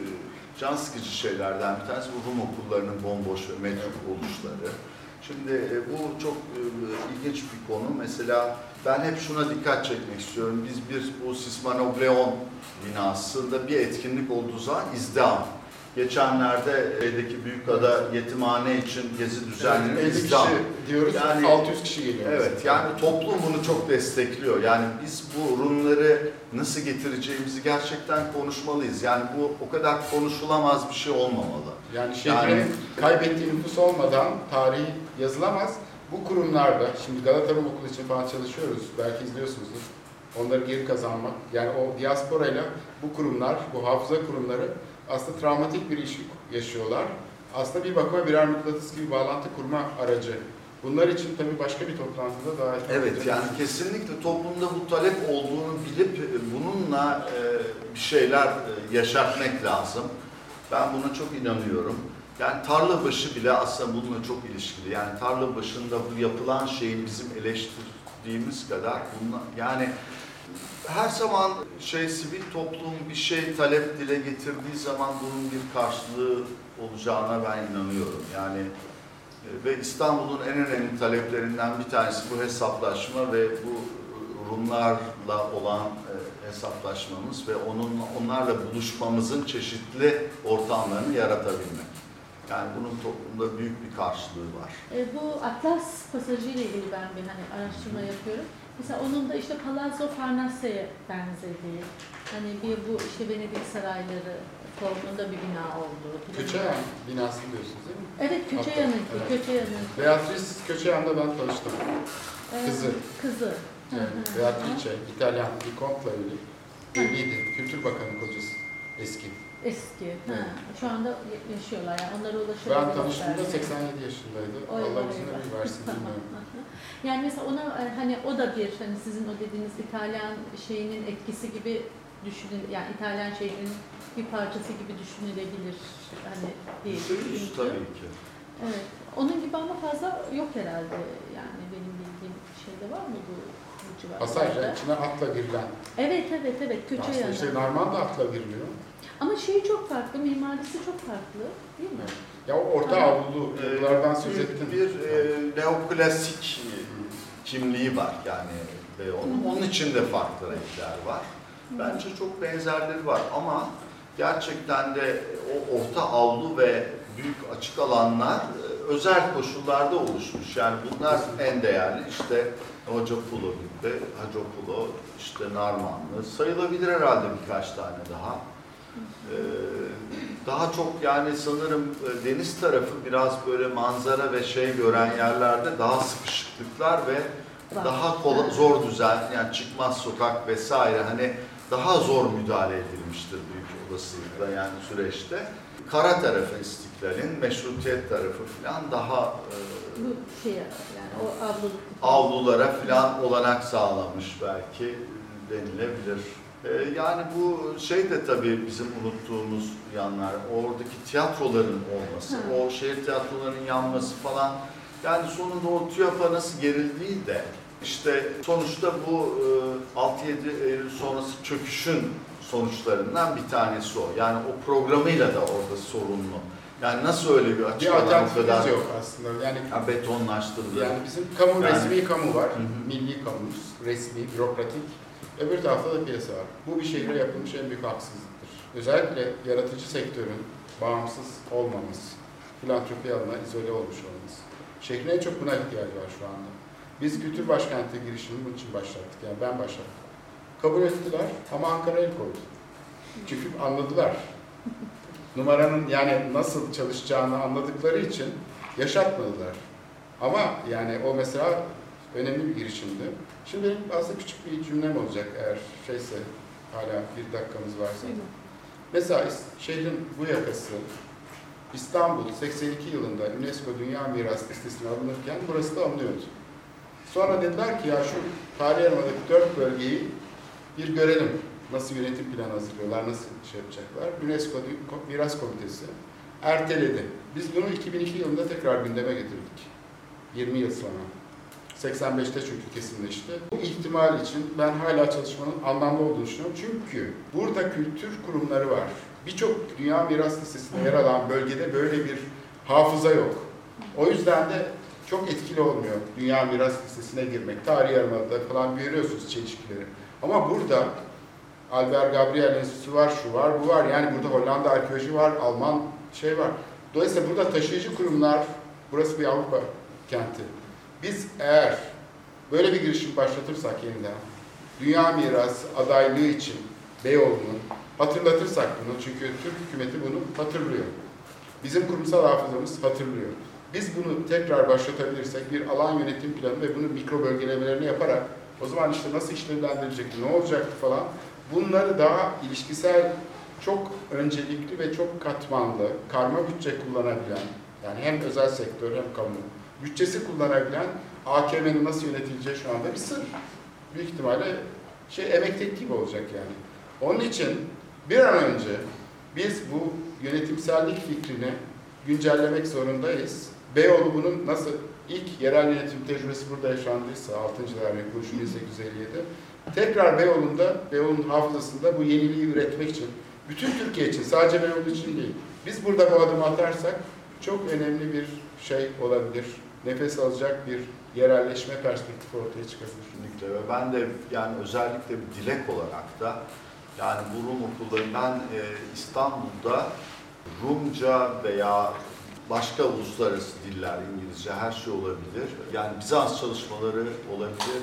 can sıkıcı şeylerden bir tanesi bu Rum okullarının bomboş ve metruk oluşları. Şimdi e, bu çok e, ilginç bir konu. Mesela ben hep şuna dikkat çekmek istiyorum. Biz bir bu Sismanobleon binasında bir etkinlik olduğu zaman izdiham. Geçenlerde E'deki Büyükada yetimhane için gezi düzenleyen 50 kişi diyoruz, Yani- 600 kişi geliyor. Evet yani toplum bunu çok destekliyor. Yani biz bu Rumları nasıl getireceğimizi gerçekten konuşmalıyız. Yani bu o kadar konuşulamaz bir şey olmamalı. Yani şehrin Yani- kaybettiği nüfus olmadan tarihi yazılamaz. Bu kurumlarda, şimdi Galata Rum Okulu için falan çalışıyoruz, belki izliyorsunuzdur. Onları geri kazanmak, yani o diasporayla bu kurumlar, bu hafıza kurumları aslında travmatik bir ilişki yaşıyorlar. Aslında bir bakıma birer mıknatıs gibi bağlantı kurma aracı. Bunlar için tabii başka bir toplantıda daha Evet yani kesinlikle toplumda bu talep olduğunu bilip e, bununla e, bir şeyler e, yaşatmak lazım. Ben buna çok inanıyorum. Yani tarla başı bile aslında bununla çok ilişkili. Yani tarla başında bu yapılan şeyin bizim eleştirdiğimiz kadar bunla, yani her zaman şey sivil toplum bir şey talep dile getirdiği zaman bunun bir karşılığı olacağına ben inanıyorum. Yani e, ve İstanbul'un en önemli taleplerinden bir tanesi bu hesaplaşma ve bu Rumlarla olan e, hesaplaşmamız ve onun onlarla buluşmamızın çeşitli ortamlarını yaratabilmek. Yani bunun toplumda büyük bir karşılığı var. E, bu Atlas pasajı ile ilgili ben bir hani araştırma yapıyorum. Mesela onun da işte Palazzo Farnase'ye benzediği, hani bir bu işte Venedik sarayları formunda bir bina olduğu. Köçeyan binası diyorsunuz değil mi? Evet, Köçeyan'ınki, Evet. Köçeyan'ınki. Beatrice Köçeyan'da ben tanıştım. Ee, kızı. Kızı. Hı. Beatrice, İtalyan, Vicont'la evli. Evliydi. Kültür Bakanı kocası. Eski. Eski. Ha. Şu anda yaşıyorlar yani onlara Ben ulaşabiliyorlar. tanıştığımda 87 yaşındaydı. Oy, Allah oy. ömür versin bilmiyorum. Yani mesela ona e, hani o da bir hani sizin o dediğiniz İtalyan şeyinin etkisi gibi düşünün yani İtalyan şehrinin bir parçası gibi düşünülebilir hani diye düşündüm. tabii ki. Evet. Onun gibi ama fazla yok herhalde yani benim bildiğim şeyde var mı bu, bu civarlarda? Pasajla içine atla girilen. Evet evet evet kötü Aslında yanı. işte Narman da atla giriliyor. Ama şeyi çok farklı, mimarisi çok farklı değil mi? Ya o orta Aha. avlulu yapılardan söz Büyük ettin. Bir e, neoklasik kimliği var yani ve onun, onun içinde farklı renkler var. Bence çok benzerleri var ama gerçekten de o orta avlu ve büyük açık alanlar e, özel koşullarda oluşmuş. Yani bunlar en değerli işte Hocapulo gibi, Hacopulo, işte Narmanlı sayılabilir herhalde birkaç tane daha. Ee, daha çok yani sanırım e, deniz tarafı biraz böyle manzara ve şey gören yerlerde daha sıkışıklıklar ve Var. daha kola- zor düzen yani çıkmaz sokak vesaire hani daha zor müdahale edilmiştir büyük olasılıkla yani süreçte. Kara tarafı istiklalin, meşrutiyet tarafı falan daha e, Bu şey yani o avluluk. avlulara falan olanak sağlamış belki denilebilir. E, Yani bu şey de tabii bizim unuttuğumuz yanlar. Oradaki tiyatroların olması, Hı. o şehir tiyatrolarının yanması falan. Yani sonunda o TÜYAP'a nasıl gerildiği de işte sonuçta bu e, 6-7 Eylül sonrası çöküşün sonuçlarından bir tanesi o. Yani o programıyla da orada sorunlu. Yani nasıl öyle bir açık Bir alternatifimiz kadar yok aslında. Yani ya betonlaştırıldı. yani bizim kamu Yani- resmi kamu var. Hı hı. Milli kamumuz, resmi, bürokratik. Öbür tarafta da piyasa var. Bu bir şehre yapılmış en büyük haksızlıktır. Özellikle yaratıcı sektörün bağımsız olmaması, filantropi alanına izole olmuş olması. Şehrin en çok buna ihtiyacı var şu anda. Biz kültür başkenti girişimini bunun için başlattık. Yani ben başlattım. Kabul ettiler ama Ankara el koydu. Çünkü anladılar. Numaranın yani nasıl çalışacağını anladıkları için yaşatmadılar. Ama yani o mesela önemli bir girişimdi. Şimdi benim aslında küçük bir cümlem olacak eğer şeyse hala bir dakikamız varsa. Mesela şehrin bu yakası İstanbul 82 yılında UNESCO Dünya Mirası listesine alınırken burası da alınıyordu. Sonra dediler ki ya şu tarih yarımadaki dört bölgeyi bir görelim. Nasıl yönetim planı hazırlıyorlar, nasıl şey yapacaklar. UNESCO Miras Komitesi erteledi. Biz bunu 2002 yılında tekrar gündeme getirdik. 20 yıl sonra. 85'te çünkü kesinleşti. Bu ihtimal için ben hala çalışmanın anlamlı olduğunu düşünüyorum. Çünkü burada kültür kurumları var. Birçok Dünya Miras Listesi'nde yer alan bölgede böyle bir hafıza yok. O yüzden de çok etkili olmuyor Dünya Miras Listesi'ne girmek. Tarih Yarımada'da falan görüyorsunuz çelişkileri. Ama burada Albert Gabriel Enstitüsü var, şu var, bu var. Yani burada Hollanda arkeoloji var, Alman şey var. Dolayısıyla burada taşıyıcı kurumlar, burası bir Avrupa kenti. Biz eğer böyle bir girişim başlatırsak yeniden, Dünya Mirası adaylığı için Beyoğlu'nun hatırlatırsak bunu, çünkü Türk hükümeti bunu hatırlıyor. Bizim kurumsal hafızamız hatırlıyor. Biz bunu tekrar başlatabilirsek bir alan yönetim planı ve bunu mikro bölgelemelerini yaparak o zaman işte nasıl işlevlendirecekti, ne olacaktı falan bunları daha ilişkisel çok öncelikli ve çok katmanlı, karma bütçe kullanabilen, yani hem özel sektör hem kamu bütçesi kullanabilen AKM'nin nasıl yönetileceği şu anda bir sır. Büyük ihtimalle şey emek teklifi olacak yani. Onun için bir an önce biz bu yönetimsellik fikrini güncellemek zorundayız. Beyoğlu bunun nasıl ilk yerel yönetim tecrübesi burada yaşandıysa 6. darbe kuruluşu 1857 tekrar Beyoğlu'nda, Beyoğlu'nun hafızasında bu yeniliği üretmek için bütün Türkiye için sadece Beyoğlu için değil. Biz burada bu adımı atarsak çok önemli bir şey olabilir. Nefes alacak bir yerelleşme perspektifi ortaya çıkabilir. Kesinlikle ve ben de yani özellikle bir dilek olarak da yani bu Rum okulları ben e, İstanbul'da Rumca veya başka uluslararası diller, İngilizce her şey olabilir. Yani Bizans çalışmaları olabilir.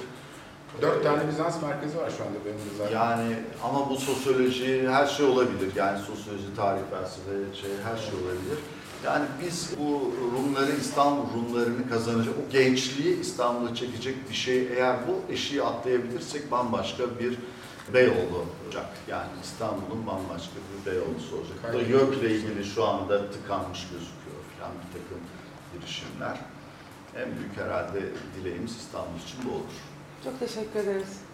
Dört tane Bizans merkezi var şu anda benim zaten. Yani ama bu sosyoloji her şey olabilir. Yani sosyoloji, tarih, felsefe, şey her şey olabilir. Yani biz bu Rumları, İstanbul Rumlarını kazanacak, o gençliği İstanbul'a çekecek bir şey eğer bu eşiği atlayabilirsek bambaşka bir Beyoğlu olacak. Yani İstanbul'un bambaşka bir Beyoğlu'su olacak. Bu da Aynen. YÖK'le ilgili şu anda tıkanmış gözüküyor falan bir takım girişimler. En büyük herhalde dileğimiz İstanbul için bu olur. Çok teşekkür ederiz.